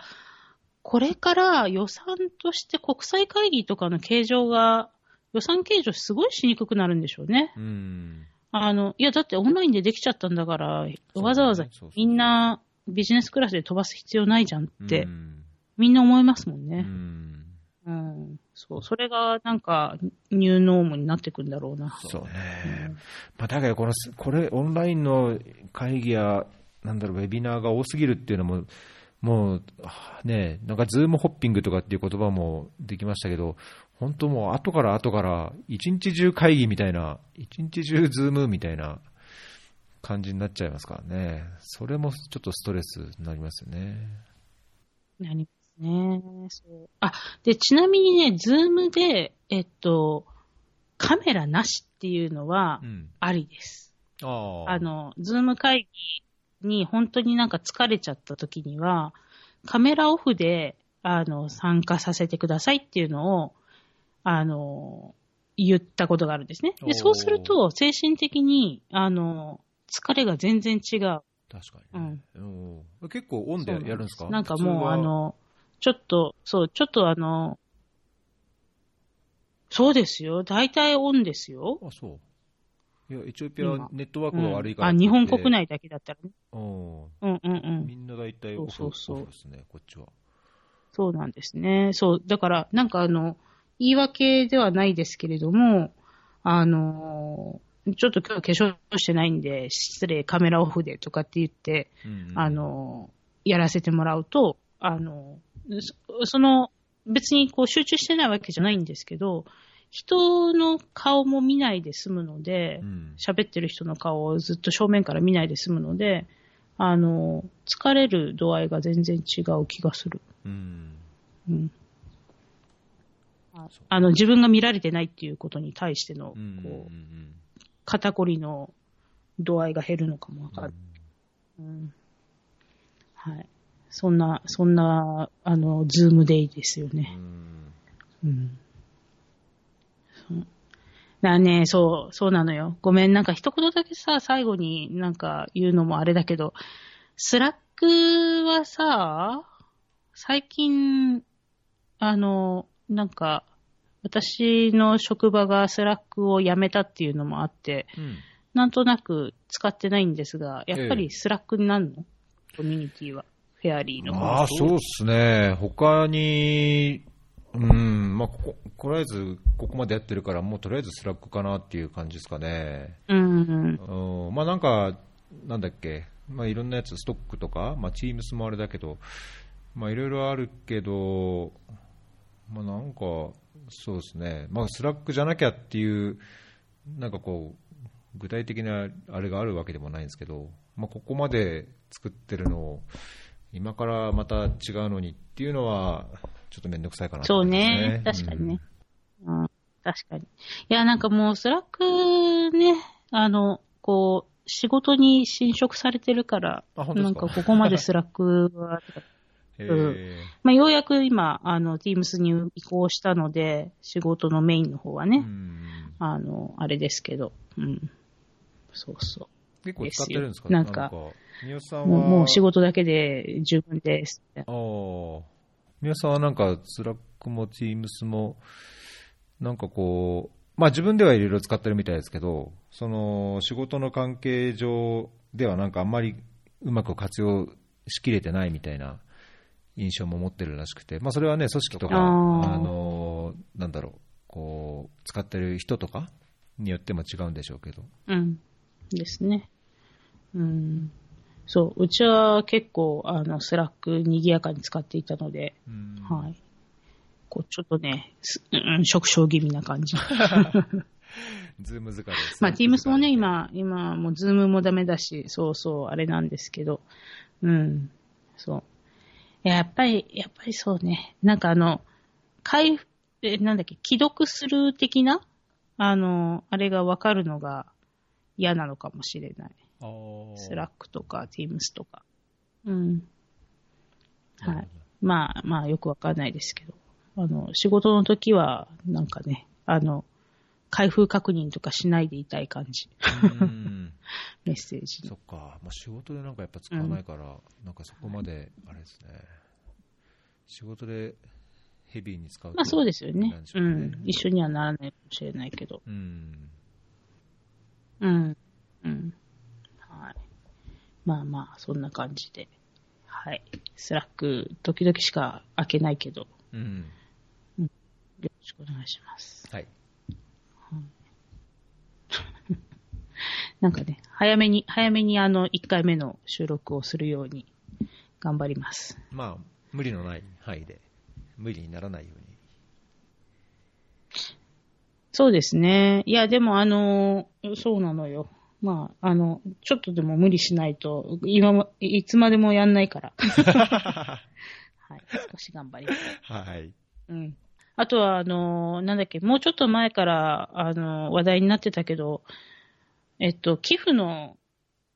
これから予算として国際会議とかの計上が、予算計上すごいしにくくなるんでしょうね。うんあの、いや、だってオンラインでできちゃったんだから、そうわざわざみんなビジネスクラスで飛ばす必要ないじゃんって、うんみんな思いますもんうね。んうん。そう、それがなんか new norm になってくんだろうな。そうね。まあ、だけどこの、これ、オンラインの会議や、なんだろう、ウェビナーが多すぎるっていうのも、もう、はあね、なんか Zoom hopping とかっていう言葉もできましたけど、本当もう後から後から、一日中会議みたいな、一日中ズームみたいな感じになっちゃいますからね。それもちょっとストレスになりますよね。なりますね。そう。あ、で、ちなみにね、ズームで、えっと、カメラなしっていうのはうん。ありです。ああ。あの、ズーム会議に本当になんか疲れちゃった時には、カメラオフで、あの、参加させてくださいっていうのを、あの、言ったことがあるんですね。で、そうすると、精神的に、あの、疲れが全然違う。確かにね、うん結構オンでやるんですか？なんかもう、あの、ちょっと、そう、ちょっとあの、そうですよ。大体オンですよ。あ、そう。いや、エチオピアは今ネットワークが悪いからうんあ、日本国内だけだったらね。うん。うんうんうん。みんな大体オフそうそうそうですね、こっちは。そうなんですね。そう。だから、なんかあの、言い訳ではないですけれども、あの、ちょっと今日化粧してないんで、失礼、カメラオフでとかって言って、うんあの、やらせてもらうと、あの、そその、別にこう集中してないわけじゃないんですけど、人の顔も見ないで済むのでう、ん喋ってる人の顔をずっと正面から見ないで済むので、あの、疲れる度合いが全然違う気がする。うんうん。ああの、自分が見られてないっていうことに対しての、うんうんこう、うん肩こりの度合いが減るのかもわかる。うん。はい。そんな、そんな、あの、 Zoom デイですようね。んうん。そうだね、そう、そうなのよ。ごめん、なんか一言だけさ、最後になんか言うのもあれだけど、 Slack はさ、最近、あの、なんか、私の職場が Slack をやめたっていうのもあって、うんなんとなく使ってないんですが、やっぱええり Slack になるの、コミュニティは。フェアリーの方ああ、そうっすね。他に、うん、まあ、ここ、とりあえず、ここまでやってるから、もうとりあえず Slack かなっていう感じですかね。うんうん。うん、まあなんか、なんだっけ、まあいろんなやつ、ストックとか、まあ Teams もあれだけど、まあいろいろあるけど、まあなんか、そうですね、まあ Slack じゃなきゃっていう、なんかこう、具体的なあれがあるわけでもないんですけど、まあここまで作ってるのを、今からまた違うのにっていうのは、ちょっとめんどくさいかなとそうね。確かにね。うん、確かに。いや、なんかもう、 Slack ね、あの、こう、仕事に侵食されてるから、か？なんかここまで Slack は、えうん。ーまあ、ようやく今、あの、Teams に移行したので、仕事のメインの方はね、うん。あの、あれですけど、うん。そうそ結構使ってるんですかなんかもう仕事だけで十分です。ああ。皆さんはなんか、 Slack も Teams も、なんかこう、まあ自分ではいろいろ使ってるみたいですけど、その仕事の関係上ではなんかあんまりうまく活用しきれてないみたいな印象も持ってるらしくて、まあそれはね、組織とか、あの、なんだろう、こう、使ってる人とかによっても違うんでしょうけど。うん。ですね。うん。そう。うちは結構、あの、 Slack 賑やかに使っていたので、うんはい。こう、ちょっとね、すうん、縮小気味な感じ。Zoom 疲れです。まあ、Teams もね、今、今、もう、 Zoom もダメだし、そうそう、あれなんですけど、うん。そう。やっぱり、やっぱりそうね。なんかあの、回復、え、なんだっけ、既読する的な、あの、あれがわかるのが嫌なのかもしれない。 Slack とか、Teams とか。うん。はい。まあ、まあ、よくわかんないですけど。あの、仕事の時は、なんかね、あの、開封確認とかしないでいたい感じ。うん メッセージのそっか、まあ、仕事でなんかやっぱ使わないから、なんかそこまで、あれですね、仕事でヘビーに使うとまあそうですよねうん。一緒にはならないかもしれないけど。うん。うん。うん。はい。まあまあ、そんな感じで。はい。 Slack、時々しか開けないけど、うん。よろしくお願いします。はい。なんかね、早めに、早めにあの、1回目の収録をするように頑張ります。まあ、無理のない範囲で、無理にならないように。そうですね。いや、でもあの、そうなのよ。まあ、あの、ちょっとでも無理しないと、今も、いつまでもやんないから。はい。少し頑張ります。はい。うん。あとは、あの、なんだっけ、もうちょっと前から、あの、話題になってたけど、えっと、寄付の、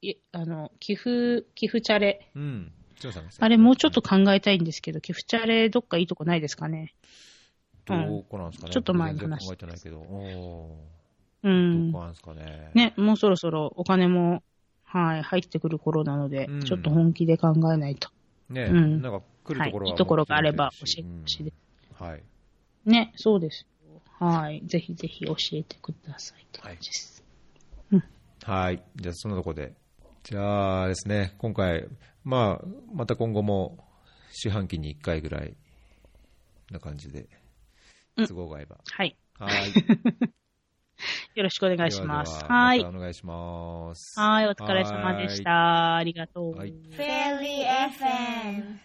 いあの、寄付、寄付チャレ。うん。あれもうちょっと考えたいんですけど、寄付チャレどっかいいとこないですかね。どこなんですかね。ちょっと前に話して考えてないけど。おうーんどこ。なんですかね。。ね、もうそろそろお金も、はい、入ってくる頃なので、うんちょっと本気で考えないと。ね、うんなんか来るところは、はいいいところがあれば教えてほしいです。うんはい。ね、そうですよ。はい。ぜひぜひ教えてくださいって感じです。はい。じゃあ、そのとこで。じゃあですね、今回、まあ、また今後も四半期に1回ぐらいな感じで、うん都合が合えば。はい。はい。よろしくお願いします。ではでははいまた。お願いします。はい、お疲れ様でした。ありがとう。はい Fairy FM